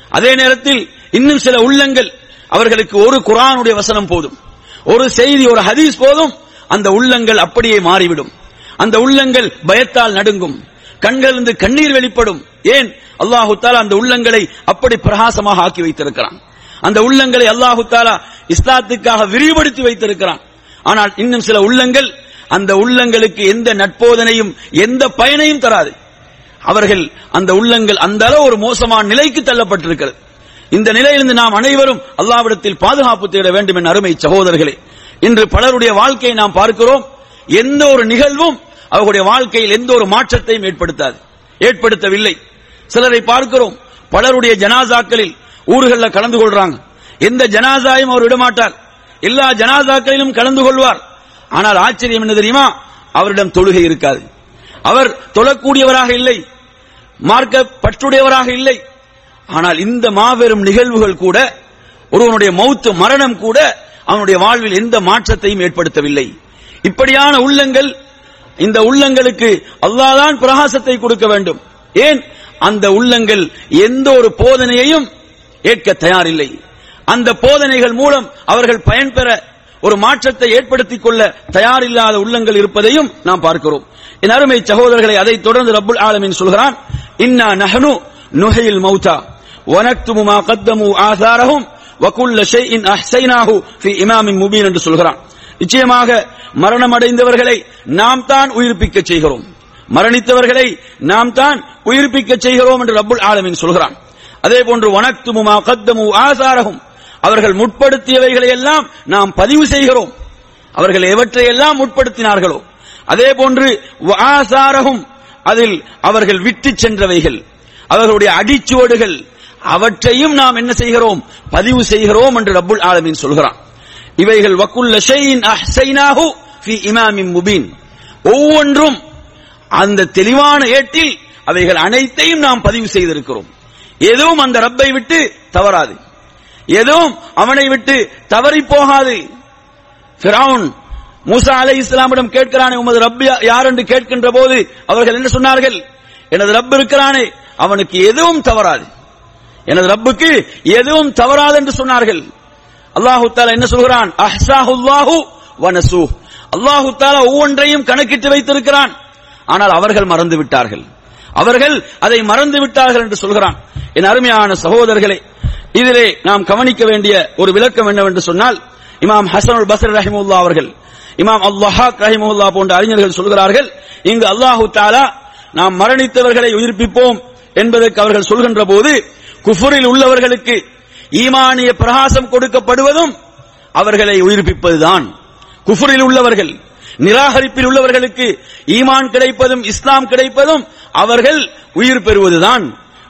அதே நேரத்தில் இன்னும் சில உள்ளங்கள் அவர்களுக்கு ஒரு குரானுடைய வசனம் போதும். ஒரு செய்தி ஒரு ஹதீஸ் போதும். அந்த உள்ளங்கள் அப்படியே மாறிவிடும். அந்த உள்ளங்கள் பயத்தால் நடுங்கும். கண்களிலிருந்து கண்ணீர் வெளிப்படும். ஏன்? அல்லாஹு தாலா அந்த உள்ளங்களை அப்படி பிரகாசமாக ஆக்கி வைத்திருக்கிறான். அந்த உள்ளங்களை அல்லாஹு தாலா இஸ்லாத்துக்காக விரிவுபடுத்தி வைத்திருக்கிறான். ஆனால் இன்னும் சில உள்ளங்கள் அந்த உள்ளங்களுக்கு எந்த நட்போதனையும் எந்த பயனையும் தராது. அவர்கள் அந்த உள்ளங்கள் அந்த அளவு ஒரு மோசமான நிலைக்கு தள்ளப்பட்டிருக்கிறது. இந்த நிலையிலிருந்து நாம் அனைவரும் அல்லாவிடத்தில் பாதுகாப்பு தேட வேண்டும் என் அருமை சகோதரர்களே. இன்று பலருடைய வாழ்க்கையை நாம் பார்க்கிறோம். எந்த ஒரு நிகழ்வும் அவர்களுடைய வாழ்க்கையில் எந்த ஒரு மாற்றத்தையும் ஏற்படுத்தாது. ஏற்படுத்தவில்லை. சிலரை பார்க்கிறோம் பலருடைய ஜனாசாக்களில் ஊர்களில் கலந்து கொள்றாங்க. எந்த ஜனாசாயும் அவர் விடமாட்டார். எல்லா ஜனாசாக்களிலும் கலந்து கொள்வார். ஆனால் ஆச்சரியம் என்ன தெரியுமா? அவரிடம் தொழுகை இருக்காது. அவர் தொழக்கூடியவராக இல்லை. மார்க்க பற்றுடையவராக இல்லை. ஆனால் இந்த மாபெரும் நிகழ்வுகள் கூட ஒருவனுடைய மௌத்து மரணம் கூட அவனுடைய வாழ்வில் எந்த மாற்றத்தையும் ஏற்படுத்தவில்லை. இப்படியான உள்ளங்கள் இந்த உள்ளங்களுக்கு அல்லாதான் பிரகாசத்தை கொடுக்க வேண்டும். ஏன்? அந்த உள்ளங்கள் எந்த ஒரு போதனையையும் ஏற்க தயாரில்லை. அந்த போதனைகள் மூலம் அவர்கள் பயன்பெற ஒரு மாற்றத்தை ஏற்படுத்திக் கொள்ள தயாரில்லாத உள்ளங்கள் இருப்பதையும் நாம் பார்க்கிறோம். என் அருமை சகோதரர்களை அதைத் தொடர்ந்து ரபுல் ஆலமின் சொல்கிறான் இன்னா நஹனு நுஹையில் மௌதா வனக்துமு மா கத்தமு ஆசாரஹும் வகுல்ல ஷைஇன் அஹ்சைனாஹு ஃபி இமாமின் முபீன் என்று சொல்கிறான். நிச்சயமாக மரணம் அடைந்தவர்களை நாம் தான் உயிர்ப்பிக்க செய்கிறோம். மரணித்தவர்களை நாம் தான் உயிர்ப்பிக்க செய்கிறோம் என்று ரப்புல் ஆலமின் சொல்கிறான். அதே போன்று வனத்துமுமா கத்தமு ஆசாரஹும். அவர்கள் முற்படுத்தியவைகளை எல்லாம் நாம் பதிவு செய்கிறோம். அவர்கள் எவற்றையெல்லாம் முற்படுத்தினார்களோ. அதே போன்று ஆசாரகும் அதில் அவர்கள் விட்டு சென்றவைகள். அவர்களுடைய அடிச்சுவடுகள். அவற்றையும் நாம் என்ன செய்கிறோம்? பதிவு செய்கிறோம் என்று ரப்புல் ஆலமின் சொல்கிறான். இவைகள் வக்குல்ல அஹ்சைனாஹு ஃபி இமாமின் முபீன். ஒவ்வொன்றும் அந்த தெளிவான ஏட்டில் அவைகள் அனைத்தையும் நாம் பதிவு செய்திருக்கிறோம். எதுவும் அந்த ரப்பை விட்டு தவறாது. எதுவும் அவனை விட்டு தவறி போகாது. ஃபிரௌன் மூசா அலை இஸ்லாமிடம் கேட்கிறானே உமது ரப் யார் என்று கேட்கின்ற போது அவர்கள் என்ன சொன்னார்கள்? எனது ரப் இருக்கிறானே அவனுக்கு எதுவும் தவறாது. எனது ரப்புக்கு எதுவும் தவறாது என்று சொன்னார்கள். அல்லாஹு தாலா என்ன சொல்கிறான்? அஹ்சாஹுல்லாஹு வனசூ அல்லாஹு தாலா ஒவ்வொன்றையும் கணக்கிட்டு வைத்திருக்கிறான். ஆனால் அவர்கள் மறந்து விட்டார்கள். அவர்கள் அதை மறந்து விட்டார்கள் என்று சொல்கிறான். என் அருமையான சகோதரர்களே இதிலே நாம் கவனிக்க வேண்டிய ஒரு விளக்கம் என்னவென்று சொன்னால் இமாம் ஹசனுல் பசர் ரஹிமுல்லா அவர்கள் இமாம் அல்லாஹாக் ரஹிமுல்லா போன்ற அறிஞர்கள் சொல்கிறார்கள் இங்கு அல்லாஹு தாலா நாம் மரணித்தவர்களை உயிர்ப்பிப்போம் என்பதற்கு அவர்கள் சொல்கின்ற போது குஃபுரில் உள்ளவர்களுக்கு ஈமானிய பிரகாசம் கொடுக்கப்படுவதும் அவர்களை உயிர்ப்பிப்பதுதான். குஃபுரில் உள்ளவர்கள் நிராகரிப்பில் உள்ளவர்களுக்கு ஈமான் கிடைப்பதும் இஸ்லாம் கிடைப்பதும் அவர்கள் உயிர் பெறுவதுதான்.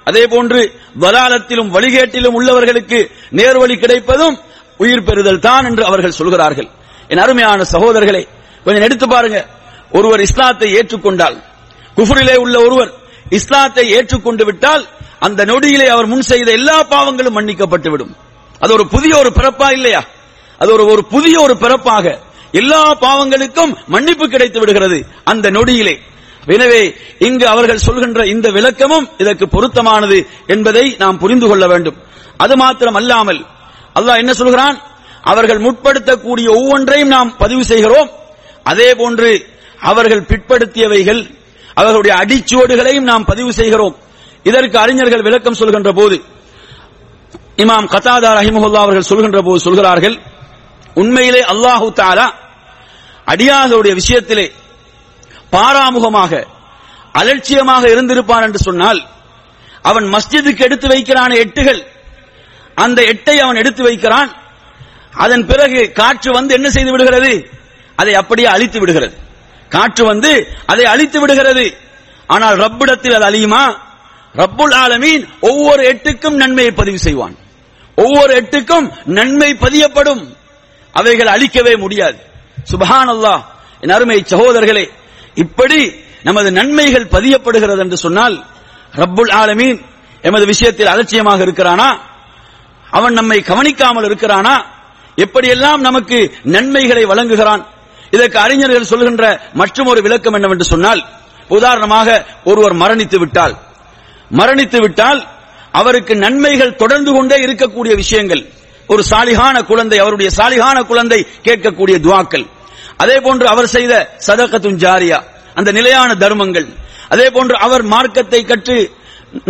அதே போன்று வலாலத்திலும் வழிகேட்டிலும் உள்ளவர்களுக்கு நேர்வழி கிடைப்பதும் உயிர் பெறுதல் தான் என்று அவர்கள் சொல்கிறார்கள். என் அருமையான சகோதரர்களே கொஞ்சம் எடுத்து பாருங்க. ஒருவர் இஸ்லாத்தை ஏற்றுக்கொண்டால் குஃபுரிலே உள்ள ஒருவர் இஸ்லாத்தை ஏற்றுக்கொண்டு விட்டால் அந்த நொடியிலே அவர் முன் செய்த எல்லா பாவங்களும் மன்னிக்கப்பட்டுவிடும். அது ஒரு புதிய ஒரு பிறப்பா இல்லையா? அது ஒரு ஒரு புதிய ஒரு பிறப்பாக எல்லா பாவங்களுக்கும் மன்னிப்பு கிடைத்து விடுகிறது அந்த நொடியிலே. எனவே இங்கு அவர்கள் சொல்கின்ற இந்த விளக்கமும் இதற்கு பொருத்தமானது என்பதை நாம் புரிந்து கொள்ள வேண்டும். அது மாத்திரம் அல்லாமல் அல்லாஹ் என்ன சொல்கிறான்? அவர்கள் முற்படுத்தக்கூடிய ஒவ்வொன்றையும் நாம் பதிவு செய்கிறோம். அதே போன்று அவர்கள் பிற்படுத்தியவைகள் அவர்களுடைய அடிச்சுவடுகளையும் நாம் பதிவு செய்கிறோம். இதற்கு அறிஞர்கள் விளக்கம் சொல்கின்ற போது இமாம் கத்தாதா ரஹிமஹுல்லா அவர்கள் சொல்கின்ற போது சொல்கிறார்கள் உண்மையிலே அல்லாஹு தாலா அடியார்களுடைய விஷயத்திலே பாராமுகமாக அலட்சியமாக இருந்திருப்பான் என்று சொன்னால் அவன் மஸ்ஜிதுக்கு எடுத்து வைக்கிறான எட்டுகள். அந்த எட்டை அவன் எடுத்து வைக்கிறான். அதன் பிறகு காற்று வந்து என்ன செய்து விடுகிறது? அதை அப்படியே அழித்து விடுகிறது. காற்று வந்து அதை அழித்து விடுகிறது. ஆனால் ரப்பிடத்தில் அது அழியுமா? ரப்புல் ஆலமீன் ஒவ்வொரு எட்டுக்கும் நன்மையை பதிவு செய்வான். ஒவ்வொரு எட்டுக்கும் நன்மை பதியப்படும். அவைகள் அழிக்கவே முடியாது. சுபஹான் அல்லாஹ் என் அருமை சகோதரர்களே இப்படி நமது நன்மைகள் பதியப்படுகிறது என்று சொன்னால் ரப்புல் ஆலமீன் எமது விஷயத்தில் அலட்சியமாக இருக்கிறானா? அவன் நம்மை கவனிக்காமல் இருக்கிறானா? எப்படியெல்லாம் நமக்கு நன்மைகளை வழங்குகிறான்? இதற்கு அறிஞர்கள் சொல்கின்ற மற்றும் ஒரு விளக்கம் என்னவென்று சொன்னால் உதாரணமாக ஒருவர் மரணித்து விட்டால். மரணித்து விட்டால் அவருக்கு நன்மைகள் தொடர்ந்து கொண்டே இருக்கக்கூடிய விஷயங்கள். ஒரு சாலிகான குழந்தை அவருடைய சாலிகான குழந்தை கேட்கக்கூடிய துவாக்கள். அதே போன்று அவர் செய்த சதகத்துன் ஜாரியா அந்த நிலையான தர்மங்கள். அதே போன்று அவர் மார்க்கத்தை கற்று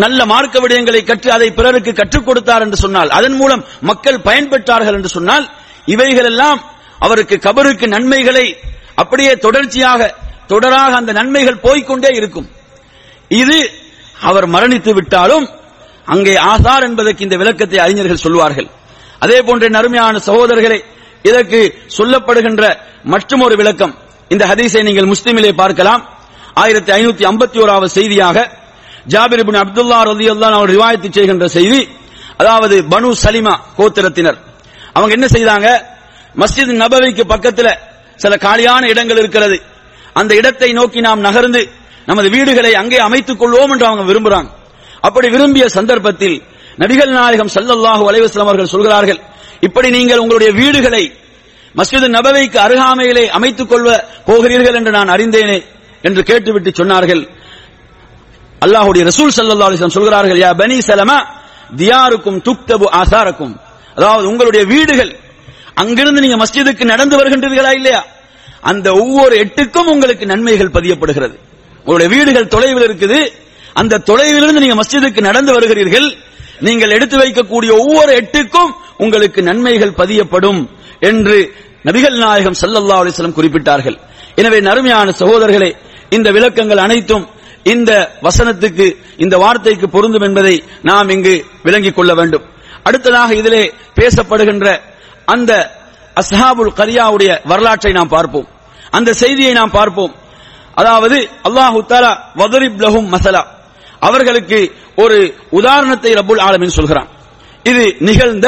நல்ல மார்க்க விடயங்களை கற்று அதை பிறருக்கு கற்றுக் கொடுத்தார் என்று சொன்னால் அதன் மூலம் மக்கள் பயன்பெற்றார்கள் என்று சொன்னால் இவைகள் எல்லாம் அவருக்கு கபருக்கு நன்மைகளை அப்படியே தொடர்ச்சியாக தொடராக அந்த நன்மைகள் போய்க்கொண்டே இருக்கும். இது அவர் மரணித்து விட்டாலும் அங்கே ஆசார் என்பதற்கு இந்த விளக்கத்தை அறிஞர்கள் சொல்வார்கள் அதே போன்ற நறுமையான சகோதரர்களே இதற்கு சொல்லப்படுகின்ற மற்றும் ஒரு விளக்கம். இந்த ஹதீஸை நீங்கள் முஸ்லிமிலே பார்க்கலாம். ஆயிரத்தி ஐநூத்தி ஐம்பத்தி ஓராவது செய்தியாக ஜாபிர் அப்துல்லா ரலியல்லாஹு அவர் ரிவாயத்து செய்கின்ற செய்தி அதாவது பனு சலிமா கோத்திரத்தினர். அவங்க என்ன செய்தாங்க? மஸ்ஜித் நபவிக்கு பக்கத்தில் சில காலியான இடங்கள் இருக்கிறது. அந்த இடத்தை நோக்கி நாம் நகர்ந்து நமது வீடுகளை அங்கே அமைத்துக் கொள்வோம் என்று அவங்க விரும்புறாங்க. அப்படி விரும்பிய சந்தர்ப்பத்தில் நபிகள் நாயகம் சல்லல்லாஹு வலைவசலம் அவர்கள் சொல்கிறார்கள் இப்படி நீங்கள் உங்களுடைய வீடுகளை மஸ்ஜித் நபவைக்கு அருகாமையிலே அமைத்துக் கொள்வ போகிறீர்கள் என்று நான் அறிந்தேனே என்று கேட்டுவிட்டு சொன்னார்கள். அல்லாஹுடைய ரசூல் சல்லா அலிஸ்லாம் சொல்கிறார்கள் யா பனி சலமா தியாருக்கும் துக்தபு ஆசாரக்கும். அதாவது உங்களுடைய வீடுகள் அங்கிருந்து நீங்க மஸ்ஜிதுக்கு நடந்து வருகின்றீர்களா இல்லையா? அந்த ஒவ்வொரு எட்டுக்கும் உங்களுக்கு நன்மைகள் பதியப்படுகிறது. உங்களுடைய வீடுகள் தொலைவில் இருக்குது. அந்த தொலைவிலிருந்து நீங்க மஸ்ஜிதுக்கு நடந்து வருகிறீர்கள். நீங்கள் எடுத்து வைக்கக்கூடிய ஒவ்வொரு எட்டுக்கும் உங்களுக்கு நன்மைகள் பதியப்படும் என்று நபிகள் நாயகம் சல்லல்லா அலிஸ்லம் குறிப்பிட்டார்கள். எனவே நறுமையான சகோதரர்களே இந்த விளக்கங்கள் அனைத்தும் இந்த வசனத்துக்கு இந்த வார்த்தைக்கு பொருந்தும் என்பதை நாம் இங்கு விளங்கிக் கொள்ள வேண்டும். அடுத்ததாக இதிலே பேசப்படுகின்ற அந்த அஸ்ஹாபுல் கரியாவுடைய வரலாற்றை நாம் பார்ப்போம். அந்த செய்தியை நாம் பார்ப்போம். அதாவது அல்லாஹு தாலா வதரிப் லஹும் மசலா. அவர்களுக்கு ஒரு உதாரணத்தை ரபுல் ஆலமின் சொல்கிறான். இது நிகழ்ந்த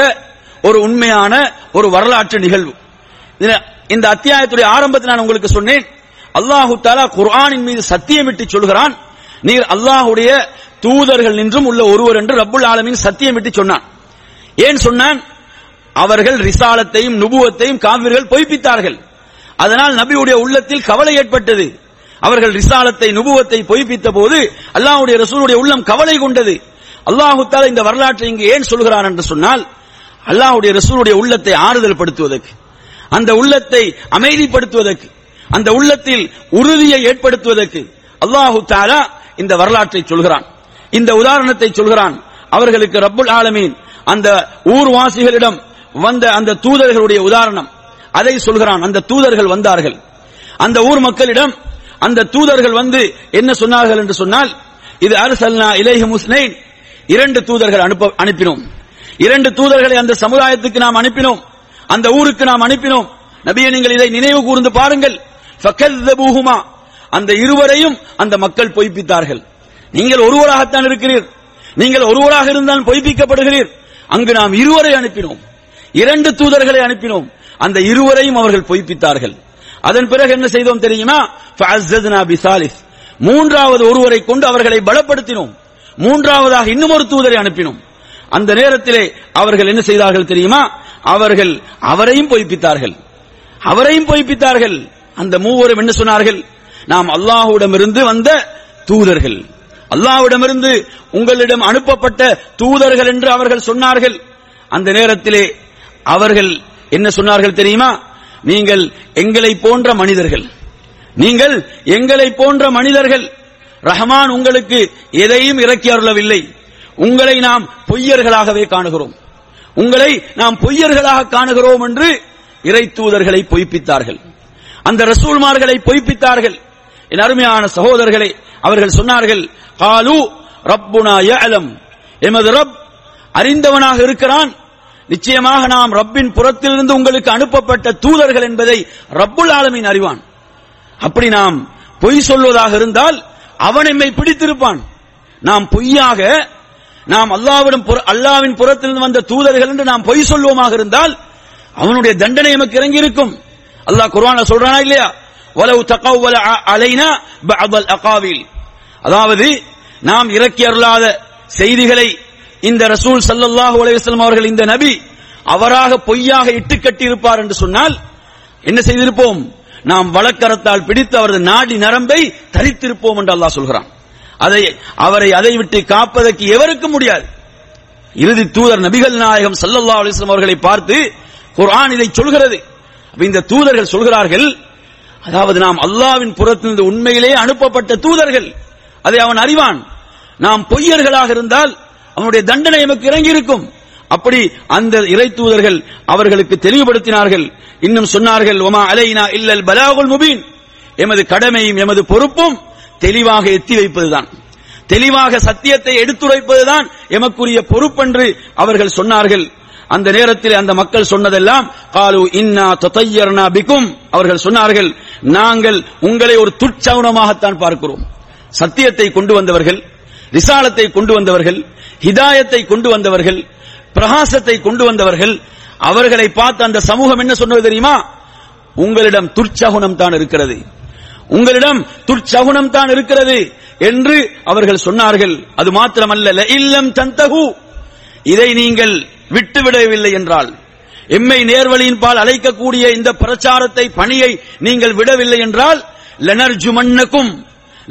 ஒரு உண்மையான ஒரு வரலாற்று நிகழ்வு. இந்த அத்தியாயத்துடைய ஆரம்பத்தில் நான் உங்களுக்கு சொன்னேன். அல்லாஹு தாலா குர்ஆனின் மீது சத்தியமிட்டு சொல்கிறான். நீர் அல்லாஹுடைய தூதர்கள் நின்றும் உள்ள ஒருவர் என்று ரப்புல் ஆலமின் சத்தியமிட்டு சொன்னான். ஏன் சொன்னான்? அவர்கள் ரிசாலத்தையும் நுபுவத்தையும் காவிர்கள் பொய்ப்பித்தார்கள். அதனால் நபியுடைய உள்ளத்தில் கவலை ஏற்பட்டது. அவர்கள் ரிசாலத்தை நுபுவத்தை பொய்ப்பித்த போது அல்லாஹுடைய ரசூலுடைய உள்ளம் கவலை கொண்டது. அல்லாஹு தாலா இந்த வரலாற்றை இங்கு ஏன் சொல்கிறான் என்று சொன்னால் அல்லாஹுடைய ரசூலுடைய உள்ளத்தை ஆறுதல் படுத்துவதற்கு அந்த உள்ளத்தை அமைதிப்படுத்துவதற்கு அந்த உள்ளத்தில் உறுதியை ஏற்படுத்துவதற்கு அல்லாஹு தாலா இந்த வரலாற்றை சொல்கிறான். இந்த உதாரணத்தை சொல்கிறான். அவர்களுக்கு ரப்புல் ஆலமீன் அந்த ஊர்வாசிகளிடம் வந்த அந்த தூதர்களுடைய உதாரணம். அதை சொல்கிறான். அந்த தூதர்கள் வந்தார்கள். அந்த ஊர் மக்களிடம் அந்த தூதர்கள் வந்து என்ன சொன்னார்கள் என்று சொன்னால் இது அரசல்னா இலேஹி முஸ்னைன் இரண்டு தூதர்கள் அனுப்ப அனுப்பினோம். இரண்டு தூதர்களை அந்த சமுதாயத்துக்கு நாம் அனுப்பினோம். அந்த ஊருக்கு நாம் அனுப்பினோம். நபியை நீங்கள் இதை நினைவு கூர்ந்து பாருங்கள். அந்த இருவரையும் அந்த மக்கள் பொய்ப்பித்தார்கள். நீங்கள் ஒருவராகத்தான் இருக்கிறீர். நீங்கள் ஒருவராக இருந்தால் பொய்ப்பிக்கப்படுகிறீர். அங்கு நாம் இருவரை அனுப்பினோம். இரண்டு தூதர்களை அனுப்பினோம். அந்த இருவரையும் அவர்கள் பொய்ப்பித்தார்கள். அதன் பிறகு என்ன செய்தோம் தெரியுமா? பிசாலிஸ் மூன்றாவது ஒருவரை கொண்டு அவர்களை பலப்படுத்தினோம். மூன்றாவதாக இன்னும் ஒரு தூதரை அனுப்பினோம். அந்த நேரத்திலே அவர்கள் என்ன செய்தார்கள் தெரியுமா? அவர்கள் அவரையும் பொய்ப்பித்தார்கள். அவரையும் பொய்ப்பித்தார்கள். அந்த மூவரும் என்ன சொன்னார்கள்? நாம் அல்லாஹ்விடமிருந்து வந்த தூதர்கள். அல்லாஹ்விடமிருந்து உங்களிடம் அனுப்பப்பட்ட தூதர்கள் என்று அவர்கள் சொன்னார்கள். அந்த நேரத்திலே அவர்கள் என்ன சொன்னார்கள் தெரியுமா? நீங்கள் எங்களை போன்ற மனிதர்கள். நீங்கள் எங்களை போன்ற மனிதர்கள். ரஹமான் உங்களுக்கு எதையும் இறக்கி அருளவில்லை. உங்களை நாம் பொய்யர்களாகவே காணுகிறோம். உங்களை நாம் பொய்யர்களாக காணுகிறோம் என்று இறை தூதர்களை பொய்ப்பித்தார்கள். அந்த ரசூல்மார்களை பொய்ப்பித்தார்கள். என் அருமையான சகோதரர்களே அவர்கள் சொன்னார்கள் காலு ரப்புனா யஅலம். எமது ரப் அறிந்தவனாக இருக்கிறான். நிச்சயமாக நாம் ரப்பின் புறத்திலிருந்து உங்களுக்கு அனுப்பப்பட்ட தூதர்கள் என்பதை ரப்புல் ஆலமின் அறிவான். அப்படி நாம் பொய் சொல்வதாக இருந்தால் அவன் எம்மை பிடித்திருப்பான். நாம் பொய்யாக நாம் அல்லாவிடம் புற- அல்லாவின் புறத்திலிருந்து வந்த தூதர்கள் என்று நாம் பொய் சொல்வோமாக இருந்தால் அவனுடைய தண்டனை நமக்கு இறங்கி இருக்கும் அல்லாஹ் குர்ஆன்ல சொல்றானா இல்லையா? வலவு தகவல அலைனா பஅதல் அகாவில். அதாவது நாம் இறக்கி அருளாத செய்திகளை இந்த ரசூல் ஸல்லல்லாஹு அலைஹி அவர்கள் இந்த நபி அவராக பொய்யாக இட்டு கட்டியிருப்பார் என்று சொன்னால் என்ன செய்திருப்போம்? நாம் வழக்கரத்தால் பிடித்து அவரது நாடி நரம்பை தரித்திருப்போம் என்று அல்லாஹ் சொல்கிறான். அதை அவரை அதை விட்டு காப்பதற்கு எவருக்கும் முடியாது. இறுதி தூதர் நபிகள் நாயகம் சல்லல்லா அலிஸ்லாம் அவர்களை பார்த்து குரான் இதை சொல்கிறது. இந்த தூதர்கள் சொல்கிறார்கள் அதாவது நாம் அல்லாவின் புறத்திலிருந்து உண்மையிலே அனுப்பப்பட்ட தூதர்கள் அதை அவன் அறிவான். நாம் பொய்யர்களாக இருந்தால் அவனுடைய தண்டனை எமக்கு இறங்கி இருக்கும் அப்படி அந்த இறை தூதர்கள் அவர்களுக்கு தெளிவுபடுத்தினார்கள். இன்னும் சொன்னார்கள் ஒமா அலைனா இல்லல் பலாகுல் முபீன். எமது கடமையும் எமது பொறுப்பும் தெளிவாக எத்தி வைப்பதுதான். தெளிவாக சத்தியத்தை எடுத்துரைப்பதுதான் எமக்குரிய பொறுப்பென்று அவர்கள் சொன்னார்கள். அந்த நேரத்தில் அந்த மக்கள் சொன்னதெல்லாம் காலு இன்னா தொத்தையர்னா பிக்கும். அவர்கள் சொன்னார்கள் நாங்கள் உங்களை ஒரு துச்சவுனமாகத்தான் பார்க்கிறோம். சத்தியத்தை கொண்டு வந்தவர்கள் ரிசாலத்தை கொண்டு வந்தவர்கள் ஹிதாயத்தை கொண்டு வந்தவர்கள் பிரகாசத்தை கொண்டு வந்தவர்கள் அவர்களை பார்த்து அந்த சமூகம் என்ன சொன்னது தெரியுமா? உங்களிடம் துர்ச்சகுனம் தான் இருக்கிறது. உங்களிடம் துர்ச்சகுணம் தான் இருக்கிறது என்று அவர்கள் சொன்னார்கள். அது மாத்திரமல்ல இல்லம் தந்தகு. இதை நீங்கள் விட்டுவிடவில்லை என்றால் எம்மை நேர்வழியின் பால் அழைக்கக்கூடிய இந்த பிரச்சாரத்தை பணியை நீங்கள் விடவில்லை என்றால் லெனர்ஜுமன்னக்கும்.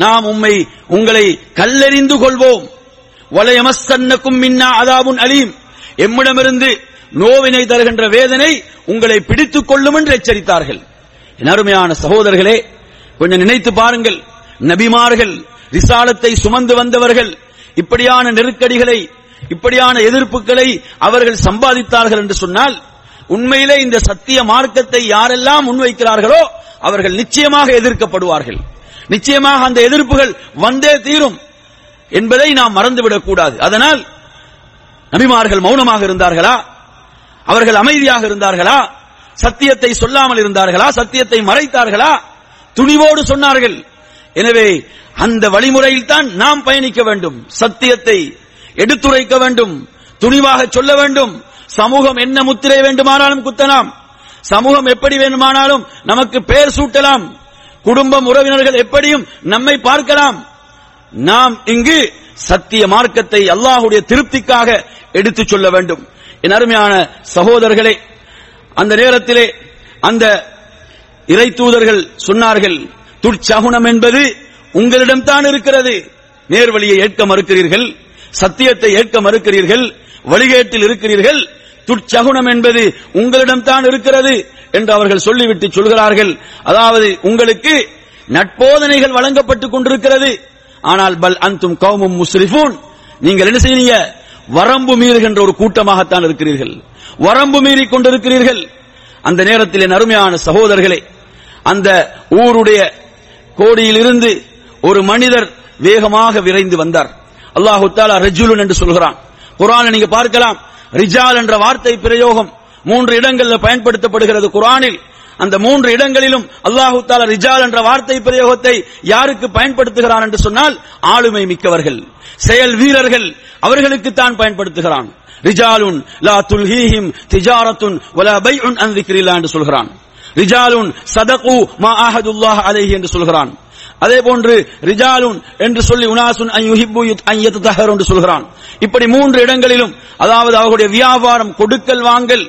நாம் உம்மை உங்களை கல்லெறிந்து கொள்வோம். வலையமஸ்தன்னக்கும் மின்னா அதாவும் அலீம். எம்மிடமிருந்து நோவினை தருகின்ற வேதனை உங்களை பிடித்துக் கொள்ளும் என்று எச்சரித்தார்கள். என் அருமையான சகோதரர்களே கொஞ்சம் நினைத்து பாருங்கள். நபிமார்கள் ரிசாலத்தை சுமந்து வந்தவர்கள் இப்படியான நெருக்கடிகளை இப்படியான எதிர்ப்புகளை அவர்கள் சம்பாதித்தார்கள் என்று சொன்னால் உண்மையிலே இந்த சத்திய மார்க்கத்தை யாரெல்லாம் முன்வைக்கிறார்களோ அவர்கள் நிச்சயமாக எதிர்க்கப்படுவார்கள். நிச்சயமாக அந்த எதிர்ப்புகள் வந்தே தீரும் என்பதை நாம் மறந்துவிடக் கூடாது. அதனால் நபிமார்கள் மௌனமாக இருந்தார்களா? அவர்கள் அமைதியாக இருந்தார்களா? சத்தியத்தை சொல்லாமல் இருந்தார்களா? சத்தியத்தை மறைத்தார்களா? துணிவோடு சொன்னார்கள். எனவே அந்த வழிமுறையில் தான் நாம் பயணிக்க வேண்டும். சத்தியத்தை எடுத்துரைக்க வேண்டும். துணிவாக சொல்ல வேண்டும். சமூகம் என்ன முத்திரை வேண்டுமானாலும் குத்தலாம். சமூகம் எப்படி வேண்டுமானாலும் நமக்கு பெயர் சூட்டலாம். குடும்பம் உறவினர்கள் எப்படியும் நம்மை பார்க்கலாம். நாம் இங்கு சத்திய மார்க்கத்தை அல்லாஹுடைய திருப்திக்காக எடுத்துச் சொல்ல வேண்டும். என் அருமையான சகோதரர்களே அந்த நேரத்திலே அந்த இறை தூதர்கள் சொன்னார்கள் துர்ச்சகுனம் என்பது உங்களிடம் தான் இருக்கிறது. நேர்வழியை ஏற்க மறுக்கிறீர்கள் சத்தியத்தை ஏற்க மறுக்கிறீர்கள் வழிகேட்டில் இருக்கிறீர்கள் துர்ச்சகுனம் என்பது உங்களிடம் தான் இருக்கிறது. என்று அவர்கள் சொல்லிவிட்டு சொல்கிறார்கள். அதாவது உங்களுக்கு நட்போதனைகள் வழங்கப்பட்டுக் கொண்டிருக்கிறது. ஆனால் பல் அந்தும் கௌமும் முஸ்ரிஃபூன். நீங்கள் என்ன செய்றீங்க வரம்பு மீறுகின்ற ஒரு கூட்டமாகத்தான் இருக்கிறீர்கள். வரம்பு மீறி கொண்டிருக்கிறீர்கள். அந்த நேரத்தில் என் அருமையான சகோதரர்களே அந்த ஊருடைய கோடியிலிருந்து ஒரு மனிதர் வேகமாக விரைந்து வந்தார். அல்லாஹு தாலா ரஜுலுன் என்று சொல்கிறான். குரானை நீங்க பார்க்கலாம். ரிஜால் என்ற வார்த்தை பிரயோகம். மூன்று இடங்களில் பயன்படுத்தப்படுகிறது குரானில் அந்த மூன்று இடங்களிலும் அல்லாஹு தாலா ரிஜால் என்ற வார்த்தை பிரயோகத்தை யாருக்கு பயன்படுத்துகிறான் என்று சொன்னால் ஆளுமை மிக்கவர்கள் செயல் வீரர்கள் அவர்களுக்கு தான் பயன்படுத்துகிறான். ரிஜாலுன் லா துல்ஹீஹிம் திஜாரத்துன் வலா பைஉன் அன் திக்ரில்லா என்று சொல்கிறான். ரிஜாலுன் சதகு மா ஆஹதுல்லாஹ் அலைஹி என்று சொல்கிறான். அதே போன்று ரிஜாலுன் என்று சொல்லி உனாசுன் அன் என்று சொல்கிறான். இப்படி மூன்று இடங்களிலும் அதாவது அவர்களுடைய வியாபாரம் கொடுக்கல் வாங்கல்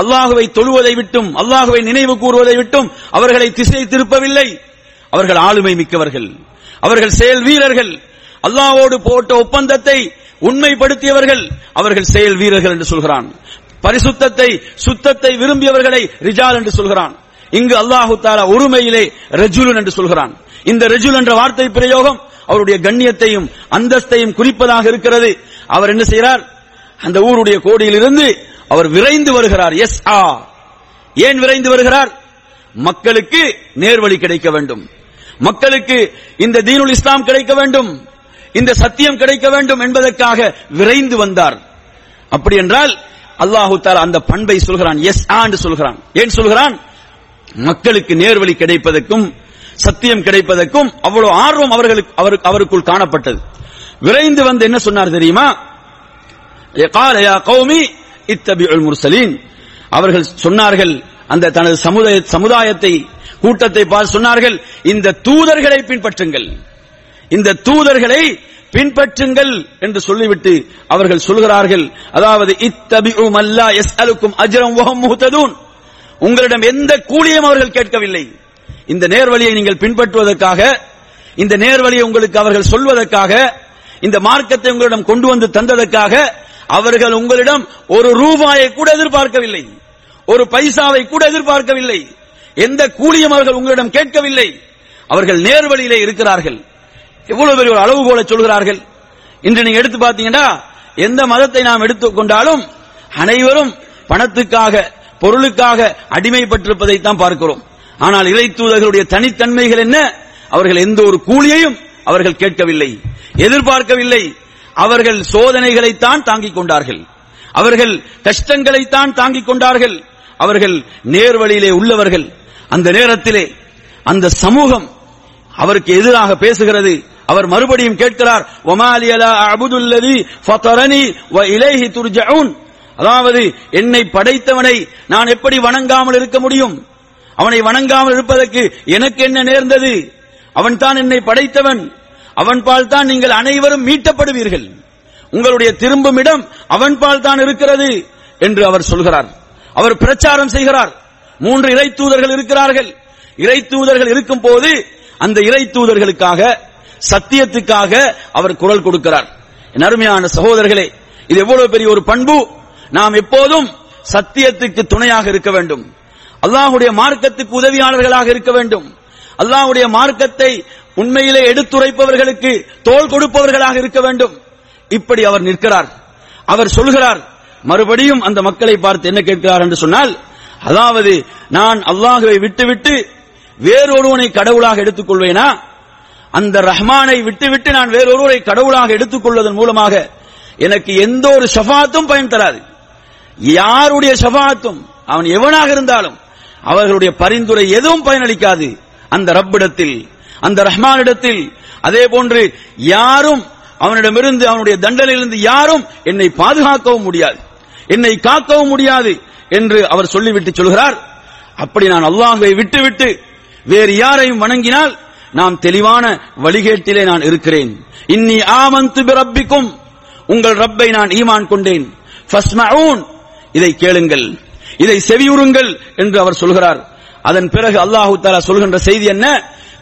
அல்லாஹுவை தொழுவதை விட்டும் அல்லாஹுவை நினைவு கூறுவதை விட்டும் அவர்களை திசை திருப்பவில்லை. அவர்கள் ஆளுமை மிக்கவர்கள். அவர்கள் செயல் வீரர்கள். அல்லாவோடு போட்ட ஒப்பந்தத்தை உண்மைப்படுத்தியவர்கள் அவர்கள் செயல் வீரர்கள் என்று சொல்கிறான். பரிசுத்தத்தை சுத்தத்தை விரும்பியவர்களை ரிஜால் என்று சொல்கிறான். இங்கு அல்லாஹு தாலா ஒருமையிலே ரஜுலன் என்று சொல்கிறான். இந்த ரஜுல் என்ற வார்த்தை பிரயோகம் அவருடைய கண்ணியத்தையும் அந்தஸ்தையும் குறிப்பதாக இருக்கிறது. அவர் என்ன செய்கிறார்? அந்த ஊருடைய கோடியிலிருந்து அவர் விரைந்து வருகிறார் எஸ் ஆ ஏன் விரைந்து வருகிறார் மக்களுக்கு நேர்வழி கிடைக்க வேண்டும் மக்களுக்கு இந்த தீனுல் இஸ்லாம் கிடைக்க வேண்டும் இந்த சத்தியம் கிடைக்க வேண்டும் என்பதற்காக விரைந்து வந்தார் அப்படி என்றால் அல்லாஹு தாலா அந்த பண்பை சொல்கிறான் எஸ் ஆண்டு சொல்கிறான் ஏன் சொல்கிறான் மக்களுக்கு நேர்வழி கிடைப்பதற்கும் சத்தியம் கிடைப்பதற்கும் அவ்வளவு ஆர்வம் அவர்களுக்கு அவருக்கு அவருக்குள் காணப்பட்டது விரைந்து வந்து என்ன சொன்னார் தெரியுமா قال يا قومي இத்தபியுல் முர்சலீன். அவர்கள் சொன்னார்கள் அந்த தனது சமுதாய சமுதாயத்தை கூட்டத்தை பார்த்து சொன்னார்கள் இந்த தூதர்களை பின்பற்றுங்கள். இந்த தூதர்களை பின்பற்றுங்கள் என்று சொல்லிவிட்டு அவர்கள் சொல்கிறார்கள் அதாவது இத்தபி உம் அல்லா எஸ் அலுக்கும் அஜரம் வஹம் முஹதூன் உங்களிடம் எந்த கூலியும் அவர்கள் கேட்கவில்லை. இந்த நேர்வழியை நீங்கள் பின்பற்றுவதற்காக இந்த நேர்வழியை உங்களுக்கு அவர்கள் சொல்வதற்காக இந்த மார்க்கத்தை உங்களிடம் கொண்டு வந்து தந்ததற்காக அவர்கள் உங்களிடம் ஒரு ரூபாயை கூட எதிர்பார்க்கவில்லை. ஒரு பைசாவை கூட எதிர்பார்க்கவில்லை. எந்த கூலியும் அவர்கள் உங்களிடம் கேட்கவில்லை. அவர்கள் நேர்வழியிலே இருக்கிறார்கள். எவ்வளவு பெரிய ஒரு அளவுகோலை சொல்கிறார்கள். இன்று நீங்க எடுத்து பார்த்தீங்கன்னா எந்த மதத்தை நாம் எடுத்துக்கொண்டாலும் அனைவரும் பணத்துக்காக பொருளுக்காக அடிமைப்பட்டிருப்பதை தான் பார்க்கிறோம். ஆனால் இறை தூதர்களுடைய தனித்தன்மைகள் என்ன? அவர்கள் எந்த ஒரு கூலியையும் அவர்கள் கேட்கவில்லை. எதிர்பார்க்கவில்லை. அவர்கள் சோதனைகளைத்தான் தாங்கிக் கொண்டார்கள். அவர்கள் கஷ்டங்களைத்தான் தாங்கிக் கொண்டார்கள். அவர்கள் நேர்வழியிலே உள்ளவர்கள். அந்த நேரத்திலே அந்த சமூகம் அவருக்கு எதிராக பேசுகிறது. அவர் மறுபடியும் கேட்கிறார் ஒமாலியலா அபுதுல்லதி ஃபதரனி வ இலைஹி துர்ஜவுன் அதாவது என்னை படைத்தவனை நான் எப்படி வணங்காமல் இருக்க முடியும்? அவனை வணங்காமல் இருப்பதற்கு எனக்கு என்ன நேர்ந்தது? அவன் தான் என்னை படைத்தவன். அவன்பால் தான் நீங்கள் அனைவரும் மீட்டப்படுவீர்கள். உங்களுடைய திரும்பும் இடம் அவன் தான் இருக்கிறது என்று அவர் சொல்கிறார். அவர் பிரச்சாரம் செய்கிறார். மூன்று இறை தூதர்கள் இருக்கிறார்கள். இறை தூதர்கள் இருக்கும் போது அந்த இறை தூதர்களுக்காக சத்தியத்துக்காக அவர் குரல் கொடுக்கிறார். என் அருமையான சகோதரர்களே இது எவ்வளவு பெரிய ஒரு பண்பு. நாம் எப்போதும் சத்தியத்துக்கு துணையாக இருக்க வேண்டும். அல்லாஹுடைய மார்க்கத்துக்கு உதவியாளர்களாக இருக்க வேண்டும். அல்லாஹுடைய மார்க்கத்தை உண்மையிலே எடுத்துரைப்பவர்களுக்கு தோல் கொடுப்பவர்களாக இருக்க வேண்டும். இப்படி அவர் நிற்கிறார். அவர் சொல்கிறார் மறுபடியும் அந்த மக்களை பார்த்து என்ன கேட்கிறார் என்று சொன்னால் அதாவது நான் அல்லாஹுவை விட்டுவிட்டு வேறொருவனை கடவுளாக எடுத்துக் கொள்வேனா அந்த ரஹ்மானை விட்டுவிட்டு நான் வேறொருவரை கடவுளாக எடுத்துக் கொள்வதன் மூலமாக எனக்கு எந்த ஒரு ஷஃபாத்தும் பயன் தராது. யாருடைய சஃபாத்தும் அவன் எவனாக இருந்தாலும் அவர்களுடைய பரிந்துரை எதுவும் பயனளிக்காது. அந்த ரப்பிடத்தில் அந்த ரஹ்மானிடத்தில் அதே போன்று யாரும் அவனிடமிருந்து அவனுடைய தண்டனையிலிருந்து யாரும் என்னை பாதுகாக்கவும் முடியாது. என்னை காக்கவும் முடியாது என்று அவர் சொல்லிவிட்டு சொல்கிறார். அப்படி நான் அல்லாஹுவை விட்டுவிட்டு வேறு யாரையும் வணங்கினால் நாம் தெளிவான வழிகேட்டிலே நான் இருக்கிறேன். இன்னி ஆமந்து ரப்பிக்கும் உங்கள் ரப்பை நான் ஈமான் கொண்டேன். இதை கேளுங்கள். இதை செவியுறுங்கள் என்று அவர் சொல்கிறார். அதன் பிறகு அல்லாஹு தாலா சொல்கின்ற செய்தி என்ன?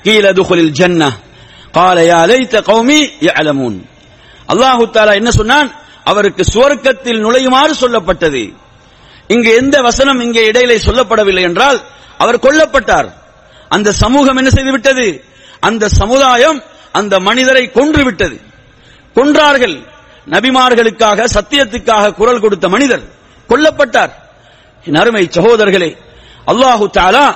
கீழ துகுலில் ஜன்ன கால கௌமி யலமூன் அல்லாஹு தாலா என்ன சொன்னான்? அவருக்கு சுவர்க்கத்தில் நுழையுமாறு சொல்லப்பட்டது. இங்கு எந்த வசனம் இங்கே இடையிலே சொல்லப்படவில்லை என்றால் அவர் கொல்லப்பட்டார். அந்த சமூகம் என்ன செய்துவிட்டது? அந்த சமுதாயம் அந்த மனிதரை கொன்று விட்டது கொன்றார்கள். நபிமார்களுக்காக சத்தியத்துக்காக குரல் கொடுத்த மனிதர் கொல்லப்பட்டார். அருமை சகோதரர்களே அல்லாஹு தாலா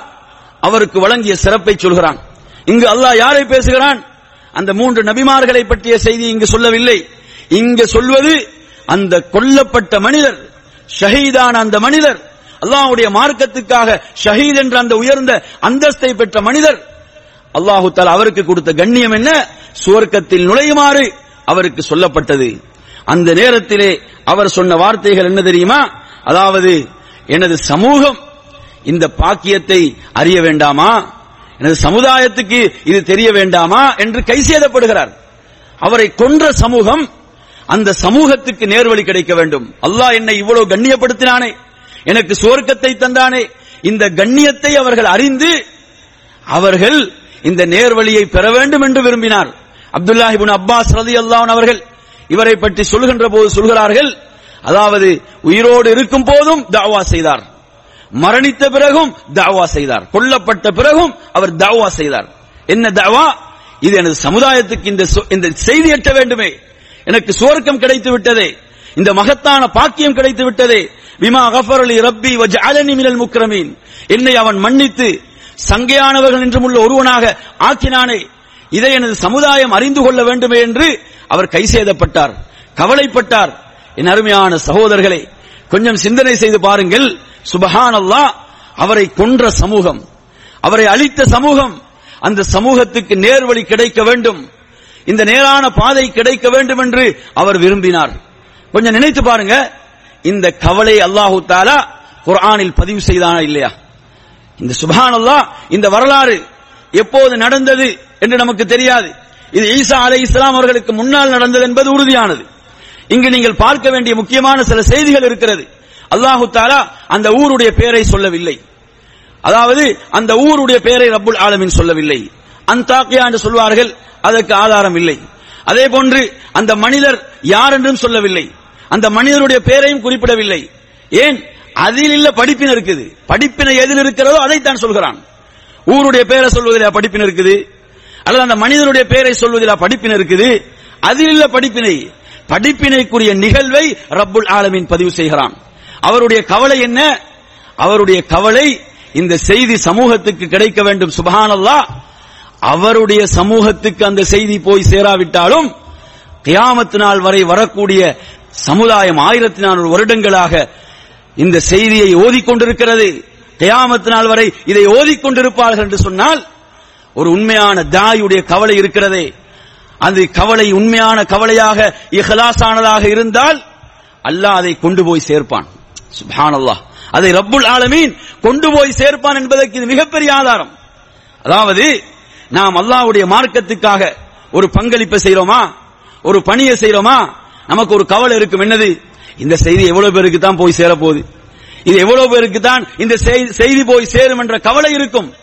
அவருக்கு வழங்கிய சிறப்பை சொல்கிறான். இங்கு அல்லாஹ் யாரை பேசுகிறான்? அந்த மூன்று நபிமார்களை பற்றிய செய்தி இங்கு சொல்லவில்லை. இங்கு சொல்வது அந்த கொல்லப்பட்ட மனிதர் ஷஹீதான அந்த மனிதர் அல்லாஹ்வுடைய மார்க்கத்துக்காக ஷஹீத் என்ற அந்த உயர்ந்த அந்தஸ்தை பெற்ற மனிதர். அல்லாஹு தால் அவருக்கு கொடுத்த கண்ணியம் என்ன? சுவர்க்கத்தில் நுழையுமாறு அவருக்கு சொல்லப்பட்டது. அந்த நேரத்திலே அவர் சொன்ன வார்த்தைகள் என்ன தெரியுமா? அதாவது எனது சமூகம் இந்த பாக்கியத்தை அறிய வேண்டாமா? எனது சமுதாயத்துக்கு இது தெரிய வேண்டாமா என்று கை சேதப்படுகிறார். அவரை கொன்ற சமூகம் அந்த சமூகத்துக்கு நேர்வழி கிடைக்க வேண்டும். அல்லாஹ் என்னை இவ்வளவு கண்ணியப்படுத்தினானே எனக்கு சுவர்க்கத்தை தந்தானே. இந்த கண்ணியத்தை அவர்கள் அறிந்து அவர்கள் இந்த நேர்வழியை பெற வேண்டும் என்று விரும்பினார். அப்துல்லாஹிபின் அப்பாஸ் ரதி அல்லாஹ் அவர்கள் இவரை பற்றி சொல்கின்ற போது சொல்கிறார்கள் அதாவது உயிரோடு இருக்கும் போதும் தாவா செய்தார். மரணித்த பிறகும் தாவா செய்தார். கொல்லப்பட்ட பிறகும் அவர் தாவா செய்தார். என்ன தாவா? இது எனது சமுதாயத்துக்கு இந்த இந்த செய்தி எட்ட வேண்டுமே. எனக்கு சுவர்க்கம் கிடைத்து விட்டதே. இந்த மகத்தான பாக்கியம் கிடைத்து விட்டதே. விமா கஃபரலி ரப்பி வஜஅலனி மினல் முக்ரமீன். என்னை அவன் மன்னித்து சங்கையானவர்கள் என்றும் உள்ள ஒருவனாக ஆக்கினானே. இதை எனது சமுதாயம் அறிந்து கொள்ள வேண்டுமே என்று அவர் கை செய்தப்பட்டார் கவலைப்பட்டார். என் அருமையான சகோதரர்களை கொஞ்சம் சிந்தனை செய்து பாருங்கள். சுபஹானல்லாஹ் அவரை கொன்ற சமூகம். அவரை அழித்த சமூகம். அந்த சமூகத்துக்கு நேர்வழி கிடைக்க வேண்டும். இந்த நேரான பாதை கிடைக்க வேண்டும் என்று அவர் விரும்பினார். கொஞ்சம் நினைத்து பாருங்க. இந்த கவலை அல்லாஹு தாலா குர்ஆனில் பதிவு செய்தானா இல்லையா? இந்த சுபஹானல்லாஹ் இந்த வரலாறு எப்போது நடந்தது என்று நமக்கு தெரியாது. இது ஈசா அலை இஸ்லாம் அவர்களுக்கு முன்னால் நடந்தது என்பது உறுதியானது. இங்கு நீங்கள் பார்க்க வேண்டிய முக்கியமான சில செய்திகள் இருக்கிறது. அல்லாஹு தாலா அந்த ஊருடைய பெயரை சொல்லவில்லை. அதாவது அந்த ஊருடைய பெயரை ரப்புல் ஆலமீன் சொல்லவில்லை. அந்தாக்கியா என்று சொல்வார்கள் அதற்கு ஆதாரம் இல்லை. அதே போன்று அந்த மனிதர் யார் என்றும் சொல்லவில்லை. அந்த மனிதருடைய பெயரையும் குறிப்பிடவில்லை. ஏன்? அதில் இல்ல படிப்பினை இருக்குது. படிப்பினை எதில் இருக்கிறதோ அதைத்தான் சொல்கிறான். ஊருடைய பெயரை சொல்வதில் படிப்பினை இருக்குது? அல்லது அந்த மனிதருடைய பெயரை சொல்வதில் படிப்பின இருக்குது? அதில் இல்ல படிப்பினை. படிப்பினைக்குரிய நிகழ்வை ரப்புல் ஆலமின் பதிவு செய்கிறான். அவருடைய கவலை என்ன? அவருடைய கவலை இந்த செய்தி சமூகத்துக்கு கிடைக்க வேண்டும் சுபஹானல்லா. அவருடைய சமூகத்துக்கு அந்த செய்தி போய் சேராவிட்டாலும் கியாமத்து நாள் வரை வரக்கூடிய சமுதாயம் ஆயிரத்தி நானூறு வருடங்களாக இந்த செய்தியை ஓதிக்கொண்டிருக்கிறது. கியாமத்து நாள் வரை இதை ஓதிக்கொண்டிருப்பார்கள் என்று சொன்னால் ஒரு உண்மையான தாயுடைய கவலை இருக்கிறதே. அது கவலை உண்மையான கவலையாக இஹலாசானதாக இருந்தால் அல்லாஹ் அதை கொண்டு போய் சேர்ப்பான். சுப்ஹானல்லாஹ். அதை ரப்புல் ஆலமீன் கொண்டு போய் சேர்ப்பான் என்பதற்கு இது மிகப்பெரிய ஆதாரம். அதாவது நாம் அல்லாஹ்வுடைய மார்க்கத்துக்காக ஒரு பங்களிப்பை செய்யறோமா ஒரு பணியை செய்யறோமா நமக்கு ஒரு கவலை இருக்கும். என்னது? இந்த செய்தி எவ்வளவு பேருக்கு தான் போய் சேரப்போகுது? இது எவ்வளவு பேருக்கு தான் இந்த செய்தி- செய்தி போய் சேரும் என்ற கவலை இருக்கும்.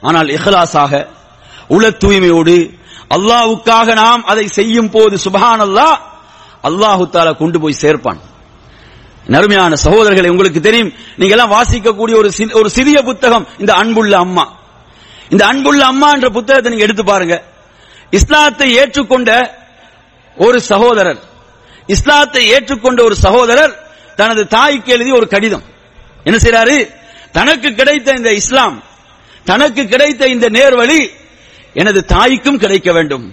ஆனால் இஹ்லாஸாக உள தூய்மையோடு அல்லாஹ்வுக்காக நாம் அதை செய்யும் போது சுபஹானல்லாஹ் அல்லாஹு தாலா கொண்டு போய் சேர்ப்பான். நறுமையான சகோதரர்களை உங்களுக்கு தெரியும் நீங்க எல்லாம் வாசிக்கக்கூடிய ஒரு ஒரு சிறிய புத்தகம் இந்த அன்புள்ள அம்மா. இந்த அன்புள்ள அம்மா என்ற புத்தகத்தை நீங்க எடுத்து பாருங்க. இஸ்லாத்தை ஏற்றுக்கொண்ட ஒரு சகோதரர் இஸ்லாத்தை ஏற்றுக்கொண்ட ஒரு சகோதரர் தனது தாய்க்கு எழுதிய ஒரு கடிதம். என்ன செய்யறாரு தனக்கு கிடைத்த இந்த இஸ்லாம் தனக்கு கிடைத்த இந்த நேர்வழி எனது தாய்க்கும் கிடைக்க வேண்டும்.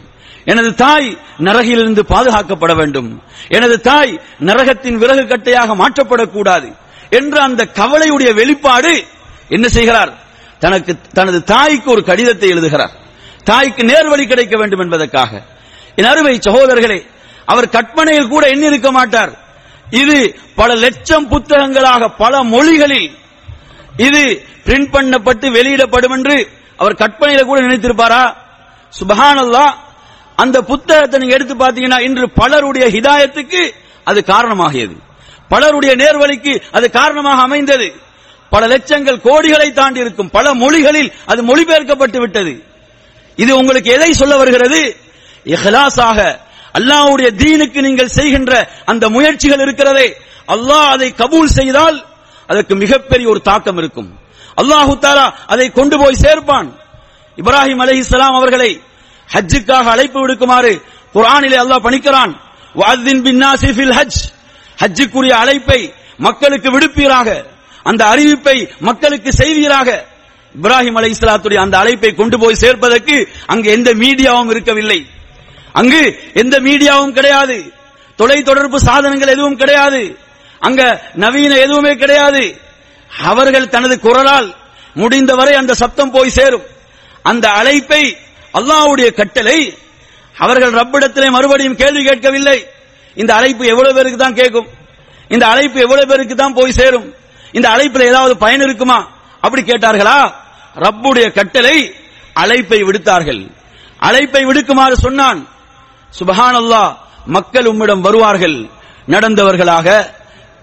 எனது தாய் நரகிலிருந்து பாதுகாக்கப்பட வேண்டும். எனது தாய் நரகத்தின் விறகு கட்டையாக மாற்றப்படக்கூடாது என்ற அந்த கவலையுடைய வெளிப்பாடு என்ன செய்கிறார்? தனக்கு தனது தாய்க்கு ஒரு கடிதத்தை எழுதுகிறார். தாய்க்கு நேர்வழி கிடைக்க வேண்டும் என்பதற்காக. என் அருமை சகோதரர்களே அவர் கற்பனையில் கூட எண்ணி இருக்க மாட்டார். இது பல லட்சம் புத்தகங்களாக பல மொழிகளில் இது பிரிண்ட் பண்ணப்பட்டு வெளியிடப்படும் என்று அவர் கற்பனையில கூட நினைத்திருப்பாரா? சுபஹானல்லா அந்த புத்தகத்தை நீங்க எடுத்து பார்த்தீங்கன்னா இன்று பலருடைய ஹிதாயத்துக்கு அது காரணமாகியது. பலருடைய நேர்வழிக்கு அது காரணமாக அமைந்தது. பல லட்சங்கள் கோடிகளை தாண்டி இருக்கும் பல மொழிகளில் அது மொழிபெயர்க்கப்பட்டு விட்டது. இது உங்களுக்கு எதை சொல்ல வருகிறது? இஹ்லாஸாக அல்லாஹ்வுடைய தீனுக்கு நீங்கள் செய்கின்ற அந்த முயற்சிகள் இருக்கிறதே. அல்லாஹ் அதை கபூல் செய்தால் அதற்கு மிகப்பெரிய ஒரு தாக்கம் இருக்கும். அல்லாஹு தாலா அதை கொண்டு போய் சேர்ப்பான். இப்ராஹிம் அலைஹிஸ்ஸலாம் அவர்களை ஹஜ்ஜுக்காக அழைப்பு விடுக்குமாறு குரானிலே அல்லாஹ் பணிக்கிறான். வஅத்தின் பின்னாசி ஃபில் ஹஜ். ஹஜ்ஜுக்குரிய அழைப்பை மக்களுக்கு விடுப்பீராக. அந்த அறிவிப்பை மக்களுக்கு செய்வீராக. இப்ராஹிம் அலை இஸ்லாத்துடைய அந்த அழைப்பை கொண்டு போய் சேர்ப்பதற்கு அங்கு எந்த மீடியாவும் இருக்கவில்லை. அங்கு எந்த மீடியாவும் கிடையாது. தொலை தொடர்பு சாதனங்கள் எதுவும் கிடையாது. அங்க நவீன எதுவுமே கிடையாது. அவர்கள் தனது குரலால் முடிந்தவரை அந்த சப்தம் போய் சேரும். அந்த அழைப்பை அல்லாவுடைய கட்டளை அவர்கள் ரப்பிடத்திலே மறுபடியும் கேள்வி கேட்கவில்லை. இந்த அழைப்பு எவ்வளவு பேருக்கு தான் கேட்கும்? இந்த அழைப்பு எவ்வளவு பேருக்கு தான் போய் சேரும்? இந்த அழைப்பில் ஏதாவது பயன் இருக்குமா? அப்படி கேட்டார்களா? ரப்புடைய கட்டளை அழைப்பை விடுத்தார்கள். அழைப்பை விடுக்குமாறு சொன்னான். சுபஹான் அல்லா மக்கள் உம்மிடம் வருவார்கள். நடந்தவர்களாக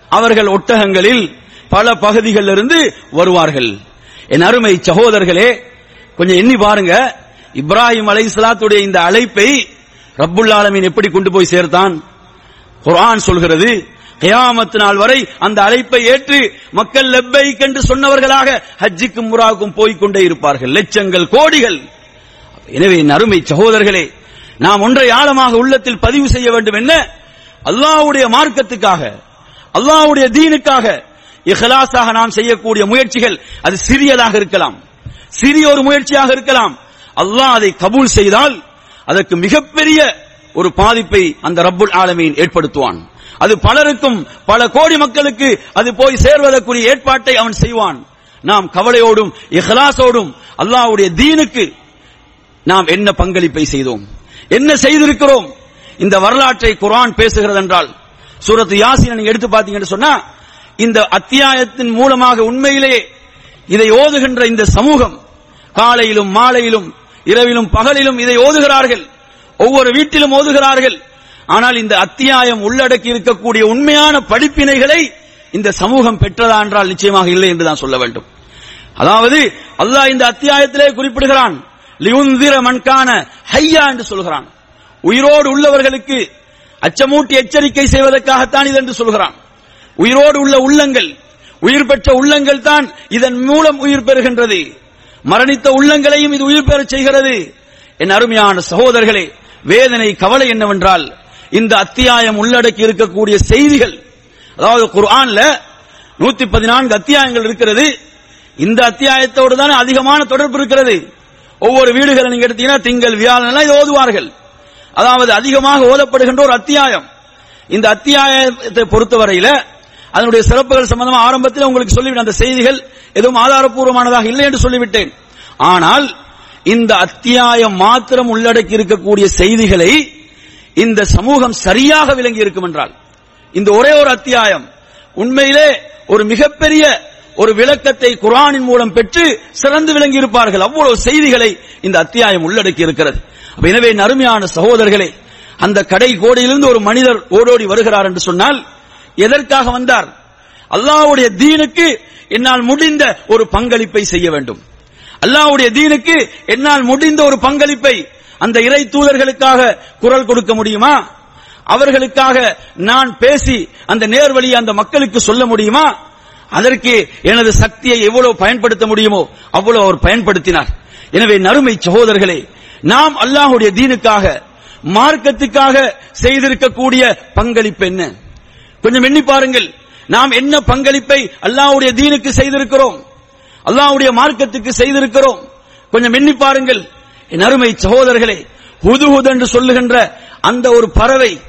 அவர்கள் ஒட்டகங்களில் பல பகுதிகளிலிருந்து வருவார்கள். என் அருமை சகோதரர்களே கொஞ்சம் எண்ணி பாருங்க. இப்ராஹிம் அலைஹிஸ்ஸலாத்துடைய இந்த அழைப்பை ரப்புல்லாலமீன் எப்படி கொண்டு போய் சேர்த்தான்? குர்ஆன் சொல்கிறது கயாமத்து நாள் வரை அந்த அழைப்பை ஏற்று மக்கள் லெப்பைக் என்று சொன்னவர்களாக ஹஜ்ஜிக்கும் முராவுக்கும் போய்க் கொண்டே இருப்பார்கள். லட்சங்கள் கோடிகள். எனவே அருமை சகோதரர்களே நாம் ஒன்றை ஆழமாக உள்ளத்தில் பதிவு செய்ய வேண்டும் என்ன? அல்லாவுடைய மார்க்கத்துக்காக அல்லாவுடைய தீனுக்காக இஹலாசாக நாம் செய்யக்கூடிய முயற்சிகள் அது சிறியதாக இருக்கலாம். சிறிய ஒரு முயற்சியாக இருக்கலாம். அல்லாஹ் அதை கபூல் செய்தால் அதற்கு மிகப்பெரிய ஒரு பாதிப்பை அந்த ரப்புல் ஆலமீன் ஏற்படுத்துவான். அது பலருக்கும் பல கோடி மக்களுக்கு அது போய் சேர்வதற்குரிய ஏற்பாட்டை அவன் செய்வான். நாம் கவலையோடும் இஹ்லாசோடும் அல்லாஹ்வுடைய தீனுக்கு நாம் என்ன பங்களிப்பை செய்தோம்? என்ன செய்திருக்கிறோம்? இந்த வரலாற்றை குரான் பேசுகிறது என்றால் சூரத்து யாசின் நீங்க எடுத்து பார்த்தீங்கன்னு சொன்னா இந்த அத்தியாயத்தின் மூலமாக உண்மையிலேயே இதை ஓதுகின்ற இந்த சமூகம் காலையிலும் மாலையிலும் இரவிலும் பகலிலும் இதை ஓதுகிறார்கள். ஒவ்வொரு வீட்டிலும் ஓதுகிறார்கள். ஆனால் இந்த அத்தியாயம் உள்ளடக்கி இருக்கக்கூடிய உண்மையான படிப்பினைகளை இந்த சமூகம் பெற்றதா என்றால் நிச்சயமாக இல்லை என்று தான் சொல்ல வேண்டும். அதாவது அல்லாஹ் இந்த அத்தியாயத்திலே குறிப்பிடுகிறான். லியுந்திர மண்கான ஹையா என்று சொல்கிறான். உயிரோடு உள்ளவர்களுக்கு அச்சமூட்டி எச்சரிக்கை செய்வதற்காகத்தான் இது என்று சொல்கிறான். உயிரோடு உள்ள உள்ளங்கள் உயிர் பெற்ற உள்ளங்கள் தான் இதன் மூலம் உயிர் பெறுகின்றது. மரணித்த உள்ளங்களையும் இது உயிர் பெறச் செய்கிறது. என் அருமையான சகோதரர்களே வேதனை கவலை என்னவென்றால் இந்த அத்தியாயம் உள்ளடக்கி இருக்கக்கூடிய செய்திகள் அதாவது குர்ஆன்ல நூத்தி பதினான்கு அத்தியாயங்கள் இருக்கிறது. இந்த அத்தியாயத்தோடு தான் அதிகமான தொடர்பு இருக்கிறது. ஒவ்வொரு வீடுகளை நீங்க எடுத்தீங்கன்னா திங்கள் வியாழன் எல்லாம் இதை ஓதுவார்கள். அதாவது அதிகமாக ஓதப்படுகின்ற ஒரு அத்தியாயம். இந்த அத்தியாயத்தை பொறுத்தவரையில அதனுடைய சிறப்புகள் சம்பந்தமா ஆரம்பத்தில் உங்களுக்கு சொல்லிவிட்டேன். அந்த செய்திகள் எதுவும் ஆதாரப்பூர்வமானதாக இல்லை என்று சொல்லிவிட்டேன். ஆனால் இந்த அத்தியாயம் மாத்திரம் உள்ளடக்கி இருக்கக்கூடிய செய்திகளை இந்த சமூகம் சரியாக விளங்கி இருக்கும் என்றால் இந்த ஒரே ஒரு அத்தியாயம் உண்மையிலே ஒரு மிகப்பெரிய ஒரு விளக்கத்தை குரானின் மூலம் பெற்று சிறந்து விளங்கி இருப்பார்கள். அவ்வளவு செய்திகளை இந்த அத்தியாயம் உள்ளடக்கி இருக்கிறது. எனவே நறுமையான சகோதரர்களே அந்த கடை கோடியிலிருந்து ஒரு மனிதர் ஓடோடி வருகிறார் என்று சொன்னால் எதற்காக வந்தார்? அல்லாஹ்வுடைய தீனுக்கு என்னால் முடிந்த ஒரு பங்களிப்பை செய்ய வேண்டும். அல்லாவுடைய தீனுக்கு என்னால் முடிந்த ஒரு பங்களிப்பை அந்த இறை தூதர்களுக்காக குரல் கொடுக்க முடியுமா? அவர்களுக்காக நான் பேசி அந்த நேர்வழியை அந்த மக்களுக்கு சொல்ல முடியுமா? அதற்கு எனது சக்தியை எவ்வளவு பயன்படுத்த முடியுமோ அவ்வளவு அவர் பயன்படுத்தினார். எனவே நறுமை சகோதரர்களே நாம் அல்லாஹுடைய தீனுக்காக மார்க்கத்துக்காக செய்திருக்கக்கூடிய பங்களிப்பு என்ன? கொஞ்சம் எண்ணி பாருங்கள். நாம் என்ன பங்களிப்பை அல்லாவுடைய தீனுக்கு செய்திருக்கிறோம்? அல்லாவுடைய மார்க்கத்துக்கு செய்திருக்கிறோம். கொஞ்சம் எண்ணி பாருங்கள். என் அருமை சகோதரர்களே ஹுதுஹுத் என்று சொல்லுகின்ற அந்த ஒரு பறவை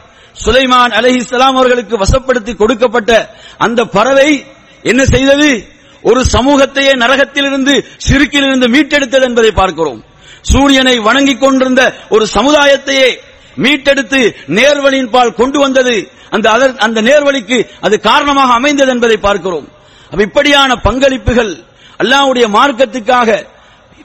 சுலைமான் அலைஹிஸ்ஸலாம் அவர்களுக்கு வசப்படுத்தி கொடுக்கப்பட்ட அந்த பறவை என்ன செய்தது? ஒரு சமூகத்தையே நரகத்திலிருந்து சிறுக்கிலிருந்து மீட்டெடுத்தது என்பதை பார்க்கிறோம். சூரியனை வணங்கிக் கொண்டிருந்த ஒரு சமுதாயத்தையே மீட்டெடுத்து நேர்வழியின் பால் கொண்டு வந்தது. அந்த அதர்- அந்த நேர்வழிக்கு அது காரணமாக அமைந்தது என்பதை பார்க்கிறோம். இப்படியான பங்களிப்புகள் அல்லாவுடைய மார்க்கத்துக்காக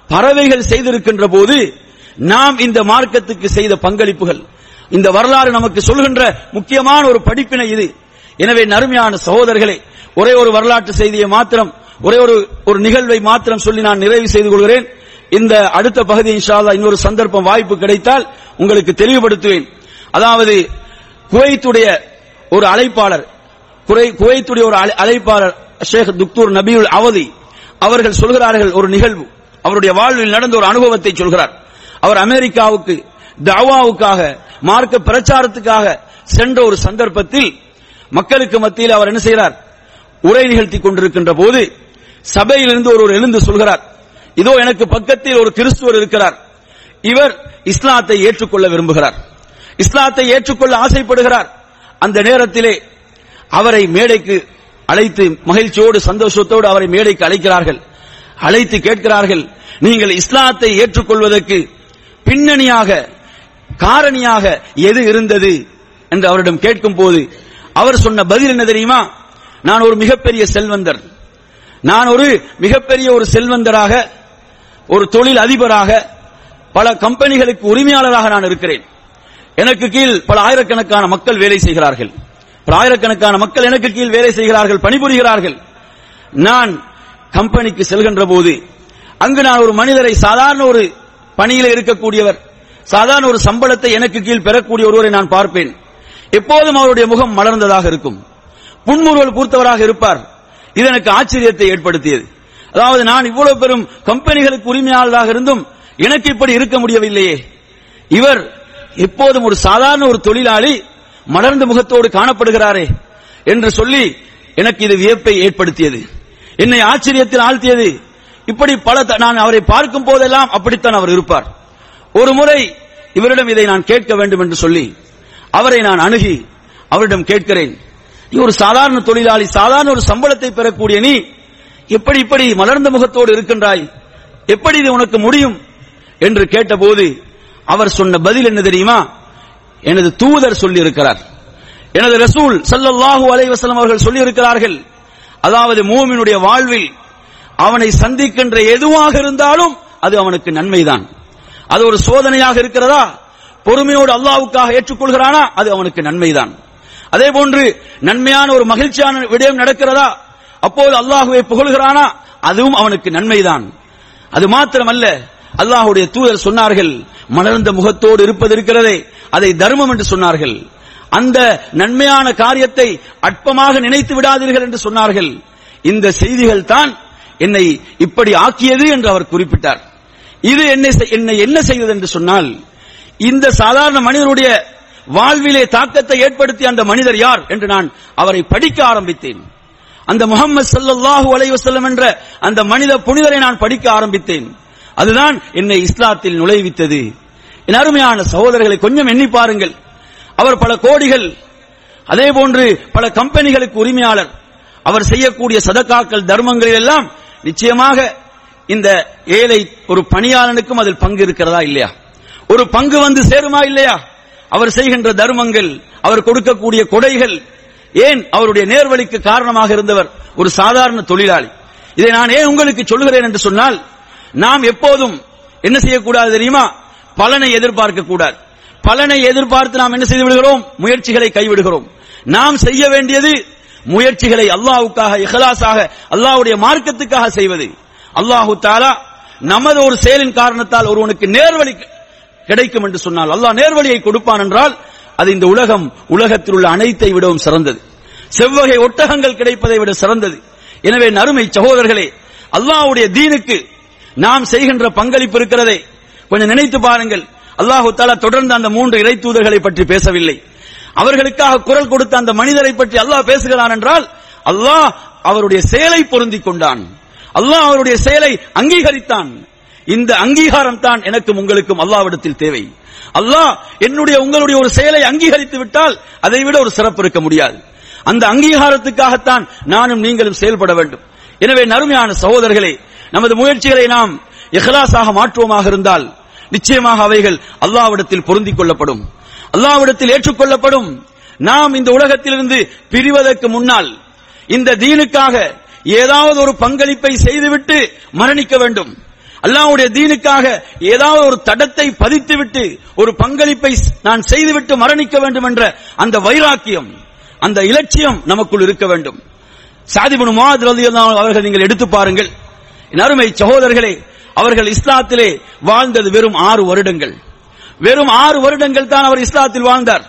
பறவைகள் செய்திருக்கின்ற போது நாம் இந்த மார்க்கத்துக்கு செய்த பங்களிப்புகள். இந்த வரலாறு நமக்கு சொல்கின்ற முக்கியமான ஒரு படிப்பினை இது. எனவே நறுமையான சகோதரர்களே ஒரே ஒரு வரலாற்று செய்தியை மாத்திரம் ஒரே ஒரு ஒரு நிகழ்வை மாத்திரம் சொல்லி நான் நிறைவு செய்து கொள்கிறேன். இந்த அடுத்த பகுதி இன்னொரு சந்தர்ப்பம் வாய்ப்பு கிடைத்தால் உங்களுக்கு தெளிவுபடுத்துவேன். அதாவது குவைத்துடைய ஒரு அழைப்பாளர் குறை- குவைத்துடைய ஒரு அழைப்பாளர் ஷேக் துக்தூர் நபியுல் அவதி அவர்கள் சொல்கிறார்கள் ஒரு நிகழ்வு. அவருடைய வாழ்வில் நடந்த ஒரு அனுபவத்தை சொல்கிறார். அவர் அமெரிக்காவுக்கு தவாவுக்காக மார்க்க பிரச்சாரத்துக்காக சென்ற ஒரு சந்தர்ப்பத்தில் மக்களுக்கு மத்தியில் அவர் என்ன செய்கிறார்? உரை நிகழ்த்தி கொண்டிருக்கின்ற போது சபையிலிருந்து ஒருவர் எழுந்து சொல்கிறார். இதோ எனக்கு பக்கத்தில் ஒரு கிறிஸ்துவர் இருக்கிறார். இவர் இஸ்லாத்தை ஏற்றுக்கொள்ள விரும்புகிறார். இஸ்லாத்தை ஏற்றுக்கொள்ள ஆசைப்படுகிறார். அந்த நேரத்திலே அவரை மேடைக்கு அழைத்து மகிழ்ச்சியோடு சந்தோஷத்தோடு அவரை மேடைக்கு அழைக்கிறார்கள். அழைத்து கேட்கிறார்கள் நீங்கள் இஸ்லாத்தை ஏற்றுக்கொள்வதற்கு பின்னணியாக காரணியாக எது இருந்தது? என்று அவரிடம் கேட்கும் போது அவர் சொன்ன பதில் என்ன தெரியுமா? நான் ஒரு மிகப்பெரிய செல்வந்தர். நான் ஒரு மிகப்பெரிய ஒரு செல்வந்தராக ஒரு தொழில் அதிபராக பல கம்பெனிகளுக்கு உரிமையாளராக நான் இருக்கிறேன். எனக்கு கீழ் பல ஆயிரக்கணக்கான மக்கள் வேலை செய்கிறார்கள். பல ஆயிரக்கணக்கான மக்கள் எனக்கு கீழ் வேலை செய்கிறார்கள் பணிபுரிகிறார்கள். நான் கம்பெனிக்கு செல்கின்ற போது அங்கு நான் ஒரு மனிதரை சாதாரண ஒரு பணியில் இருக்கக்கூடியவர் சாதாரண ஒரு சம்பளத்தை எனக்கு கீழ் பெறக்கூடிய ஒருவரை நான் பார்ப்பேன். எப்போதும் அவருடைய முகம் மலர்ந்ததாக இருக்கும். புன்முறுவல் பூர்த்தவராக இருப்பார். இது எனக்கு ஆச்சரியத்தை ஏற்படுத்தியது. அதாவது நான் இவ்வளவு பெரும் கம்பெனிகளுக்கு உரிமையாளராக இருந்தும் எனக்கு இப்படி இருக்க முடியவில்லையே. இவர் எப்போதும் ஒரு சாதாரண ஒரு தொழிலாளி மலர்ந்த முகத்தோடு காணப்படுகிறாரே என்று சொல்லி எனக்கு இது வியப்பை ஏற்படுத்தியது. என்னை ஆச்சரியத்தில் ஆழ்த்தியது. இப்படி பல த- நான் அவரை பார்க்கும் போதெல்லாம் அப்படித்தான் அவர் இருப்பார். ஒரு முறை இவரிடம் இதை நான் கேட்க வேண்டும் என்று சொல்லி அவரை நான் அணுகி அவரிடம் கேட்கிறேன். நீ ஒரு சாதாரண தொழிலாளி சாதாரண ஒரு சம்பளத்தை பெறக்கூடிய நீ எப்படி இப்படி மலர்ந்த முகத்தோடு இருக்கின்றாய்? எப்படி இது உனக்கு முடியும்? என்று கேட்டபோது அவர் சொன்ன பதில் என்ன தெரியுமா? எனது தூதர் சொல்லி இருக்கிறார் எனது ரசூல் ஸல்லல்லாஹு அலைவசலம் அவர்கள் சொல்லி இருக்கிறார்கள் அதாவது மூமினுடைய வாழ்வில் அவனை சந்திக்கின்ற எதுவாக இருந்தாலும் அது அவனுக்கு நன்மைதான். அது ஒரு சோதனையாக இருக்கிறதா? பொறுமையோடு அல்லாவுக்காக ஏற்றுக்கொள்கிறானா? அது அவனுக்கு நன்மைதான். அதே போன்று நன்மையான ஒரு மகிழ்ச்சியான விடயம் நடக்கிறதா? அப்போது அல்லாஹுவை புகழ்கிறானா? அதுவும் அவனுக்கு நன்மைதான். அது மாத்திரமல்ல அல்லாஹுடைய தூதர் சொன்னார்கள் மலர்ந்த முகத்தோடு இருப்பது இருக்கிறதே அதை தர்மம் என்று சொன்னார்கள். அந்த நன்மையான காரியத்தை அற்பமாக நினைத்து விடாதீர்கள் என்று சொன்னார்கள். இந்த செய்திகள் தான் என்னை இப்படி ஆக்கியது என்று அவர் குறிப்பிட்டார். இது என்னை என்னை என்ன செய்தது என்று சொன்னால் இந்த சாதாரண மனிதனுடைய வாழ்விலே தாக்கத்தை ஏற்படுத்திய அந்த மனிதர் யார் என்று நான் அவரை படிக்க ஆரம்பித்தேன். அந்த முகமது சல்லாஹூ அலைவசல்லம் என்ற அந்த மனித புனிதரை நான் படிக்க ஆரம்பித்தேன். அதுதான் என்னை இஸ்லாத்தில் நுழைவித்தது. என் அருமையான சகோதரர்களை கொஞ்சம் எண்ணி பாருங்கள். அவர் பல கோடிகள் அதே போன்று பல கம்பெனிகளுக்கு உரிமையாளர். அவர் செய்யக்கூடிய சதக்காக்கள் தர்மங்களில் எல்லாம் நிச்சயமாக இந்த ஏழை ஒரு பணியாளனுக்கும் அதில் பங்கு இருக்கிறதா இல்லையா? ஒரு பங்கு வந்து சேருமா இல்லையா? அவர் செய்கின்ற தர்மங்கள் அவர் கொடுக்கக்கூடிய கொடைகள் ஏன் அவருடைய நேர்வழிக்கு காரணமாக இருந்தவர் ஒரு சாதாரண தொழிலாளி? இதை நான் ஏன் உங்களுக்கு சொல்லுகிறேன் என்று சொன்னால் நாம் எப்போதும் என்ன செய்யக்கூடாது தெரியுமா? பலனை எதிர்பார்க்க கூடாது. பலனை எதிர்பார்த்து நாம் என்ன செய்து விடுகிறோம்? முயற்சிகளை கைவிடுகிறோம். நாம் செய்ய வேண்டியது முயற்சிகளை அல்லாஹ்வுக்காக இஹலாசாக அல்லாஹுடைய மார்க்கத்துக்காக செய்வது. அல்லாஹு தாலா நமது ஒரு செயலின் காரணத்தால் ஒருவனுக்கு நேர்வழி கிடைக்கும் என்று சொன்னால் அல்லாஹ் நேர்வழியை கொடுப்பான் என்றால் அது இந்த உலகம் உலகத்தில் உள்ள அனைத்தை விடவும் சிறந்தது. செவ்வகை ஒட்டகங்கள் கிடைப்பதை விட சிறந்தது. எனவே நறுமை சகோதரர்களே அல்லாஹ்வுடைய தீனுக்கு நாம் செய்கின்ற பங்களிப்பு இருக்கிறதே. கொஞ்சம் நினைத்து பாருங்கள். அல்லாஹு தாலா தொடர்ந்து அந்த மூன்று இறை தூதர்களை பற்றி பேசவில்லை. அவர்களுக்காக குரல் கொடுத்த அந்த மனிதரை பற்றி அல்லாஹ் பேசுகிறான் என்றால் அல்லாஹ் அவருடைய செயலை பொருந்திக் கொண்டான். அல்லாஹ் அவருடைய செயலை அங்கீகரித்தான். இந்த அங்கீகாரம் தான் எனக்கும் உங்களுக்கும் அல்லாவிடத்தில் தேவை. அல்லாஹ் என்னுடைய உங்களுடைய ஒரு செயலை அங்கீகரித்து விட்டால் அதை விட ஒரு சிறப்பு இருக்க முடியாது. அந்த அங்கீகாரத்துக்காகத்தான் நானும் நீங்களும் செயல்பட வேண்டும். எனவே நறுமையான சகோதரர்களே நமது முயற்சிகளை நாம் இஹ்லாஸாக மாற்றுவோமாக இருந்தால் நிச்சயமாக அவைகள் அல்லாவிடத்தில் பொருந்திக் கொள்ளப்படும். அல்லாவிடத்தில் ஏற்றுக்கொள்ளப்படும். நாம் இந்த உலகத்திலிருந்து பிரிவதற்கு முன்னால் இந்த தீனுக்காக ஏதாவது ஒரு பங்களிப்பை செய்துவிட்டு மரணிக்க வேண்டும். அல்லாவுடைய தீனுக்காக ஏதாவது ஒரு தடத்தை பதித்துவிட்டு ஒரு பங்களிப்பை நான் செய்துவிட்டு மரணிக்க வேண்டும் என்ற அந்த வைராக்கியம் அந்த இலட்சியம் நமக்குள் இருக்க வேண்டும். சாதிபுன் முஆத் அவர்கள் நீங்கள் எடுத்து பாருங்கள். என் அருமை சகோதரர்களே அவர்கள் இஸ்லாத்திலே வாழ்ந்தது வெறும் ஆறு வருடங்கள். வெறும் ஆறு வருடங்கள் தான் அவர் இஸ்லாத்தில் வாழ்ந்தார்.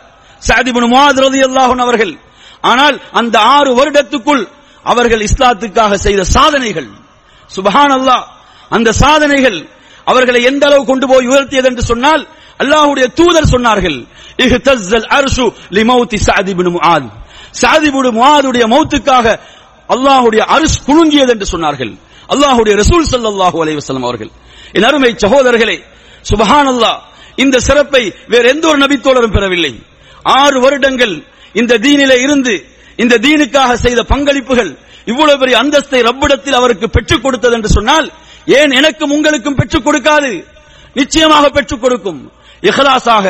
சாதிபுன் முஆத் ரதி அன்ஹு அவர்கள். ஆனால் அந்த ஆறு வருடத்துக்குள் அவர்கள் இஸ்லாத்துக்காக செய்த சாதனைகள். சுபஹான் அல்லாஹ் அந்த சாதனைகள் அவர்களை எந்த அளவு கொண்டு போய் உயர்த்தியது என்று சொன்னால் அல்லாஹுடைய தூதர் சொன்னார்கள் இஹ்தஸ்ஸல் மௌத்துக்காக அல்லாஹுடைய அரிஷ் குலுங்கியது என்று சொன்னார்கள். அல்லாஹுடைய ரசூல் சல்லாஹூ அலைவசம் அவர்கள். என் அருமை சகோதரர்களே சுபஹானல்லாஹ் இந்த சிறப்பை வேற எந்த ஒரு நபித்தோழரும் பெறவில்லை. ஆறு வருடங்கள் இந்த தீனிலே இருந்து இந்த தீனுக்காக செய்த பங்களிப்புகள் இவ்வளவு பெரிய அந்தஸ்தை ரப்பிடத்தில் அவருக்கு பெற்றுக் கொடுத்தது என்று சொன்னால் ஏன் எனக்கும் உங்களுக்கும் பெற்றுக் கொடுக்காது? நிச்சயமாக பெற்றுக் கொடுக்கும். இஹலாசாக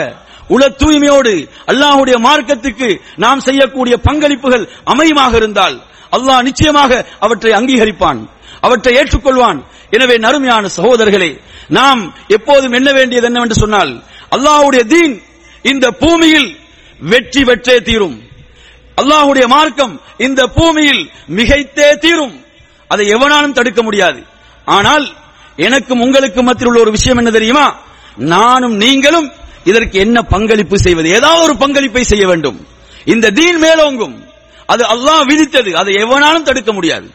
உல தூய்மையோடு அல்லாஹ்வுடைய மார்க்கத்துக்கு நாம் செய்யக்கூடிய பங்களிப்புகள் அமையமாக இருந்தால் அல்லாஹ் நிச்சயமாக அவற்றை அங்கீகரிப்பான் அவற்றை ஏற்றுக்கொள்வான். எனவே நறுமையான சகோதரர்களே நாம் எப்போதும் என்ன வேண்டியது என்னவென்று சொன்னால் அல்லாஹ்வுடைய தீன் இந்த பூமியில் வெற்றி பெற்றே தீரும். அல்லாஹ்வுடைய மார்க்கம் இந்த பூமியில் மிகைத்தே தீரும். அதை எவனாலும் தடுக்க முடியாது. ஆனால் எனக்கும் உங்களுக்கு மத்தியில் உள்ள ஒரு விஷயம் என்ன தெரியுமா? நானும் நீங்களும் இதற்கு என்ன பங்களிப்பு செய்வது? ஏதாவது ஒரு பங்களிப்பை செய்ய வேண்டும். இந்த தீன் மேலோங்கும். அது அல்லாஹ் விதித்தது. அதை எவனாலும் தடுக்க முடியாது.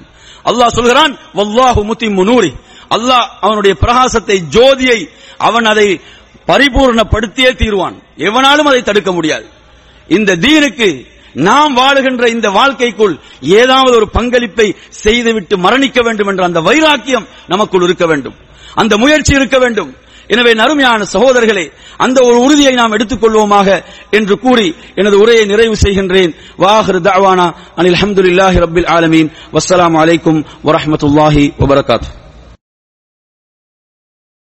அல்லாஹ் சொல்கிறான் வல்லாஹு முத்திம்மு அல்லாஹ் அவனுடைய பிரகாசத்தை ஜோதியை அவன் அதை பரிபூர்ணப்படுத்தியே தீருவான். எவனாலும் அதை தடுக்க முடியாது. இந்த தீனுக்கு நாம் வாழுகின்ற இந்த வாழ்க்கைக்குள் ஏதாவது ஒரு பங்களிப்பை செய்துவிட்டு மரணிக்க வேண்டும் என்ற அந்த வைராக்கியம் நமக்குள் இருக்க வேண்டும். அந்த முயற்சி இருக்க வேண்டும். எனவே நறுமையான சகோதரர்களே அந்த ஒரு உறுதியை நாம் எடுத்துக்கொள்வோமாக என்று கூறி எனது உரையை நிறைவு செய்கின்றேன். வாஹர் தாவானா அனில் அஹமதுல்லாஹி ரபில் ஆலமீன். வசலாம் அலைக்கும் வரமத்துல்லாஹி வபரகாத்து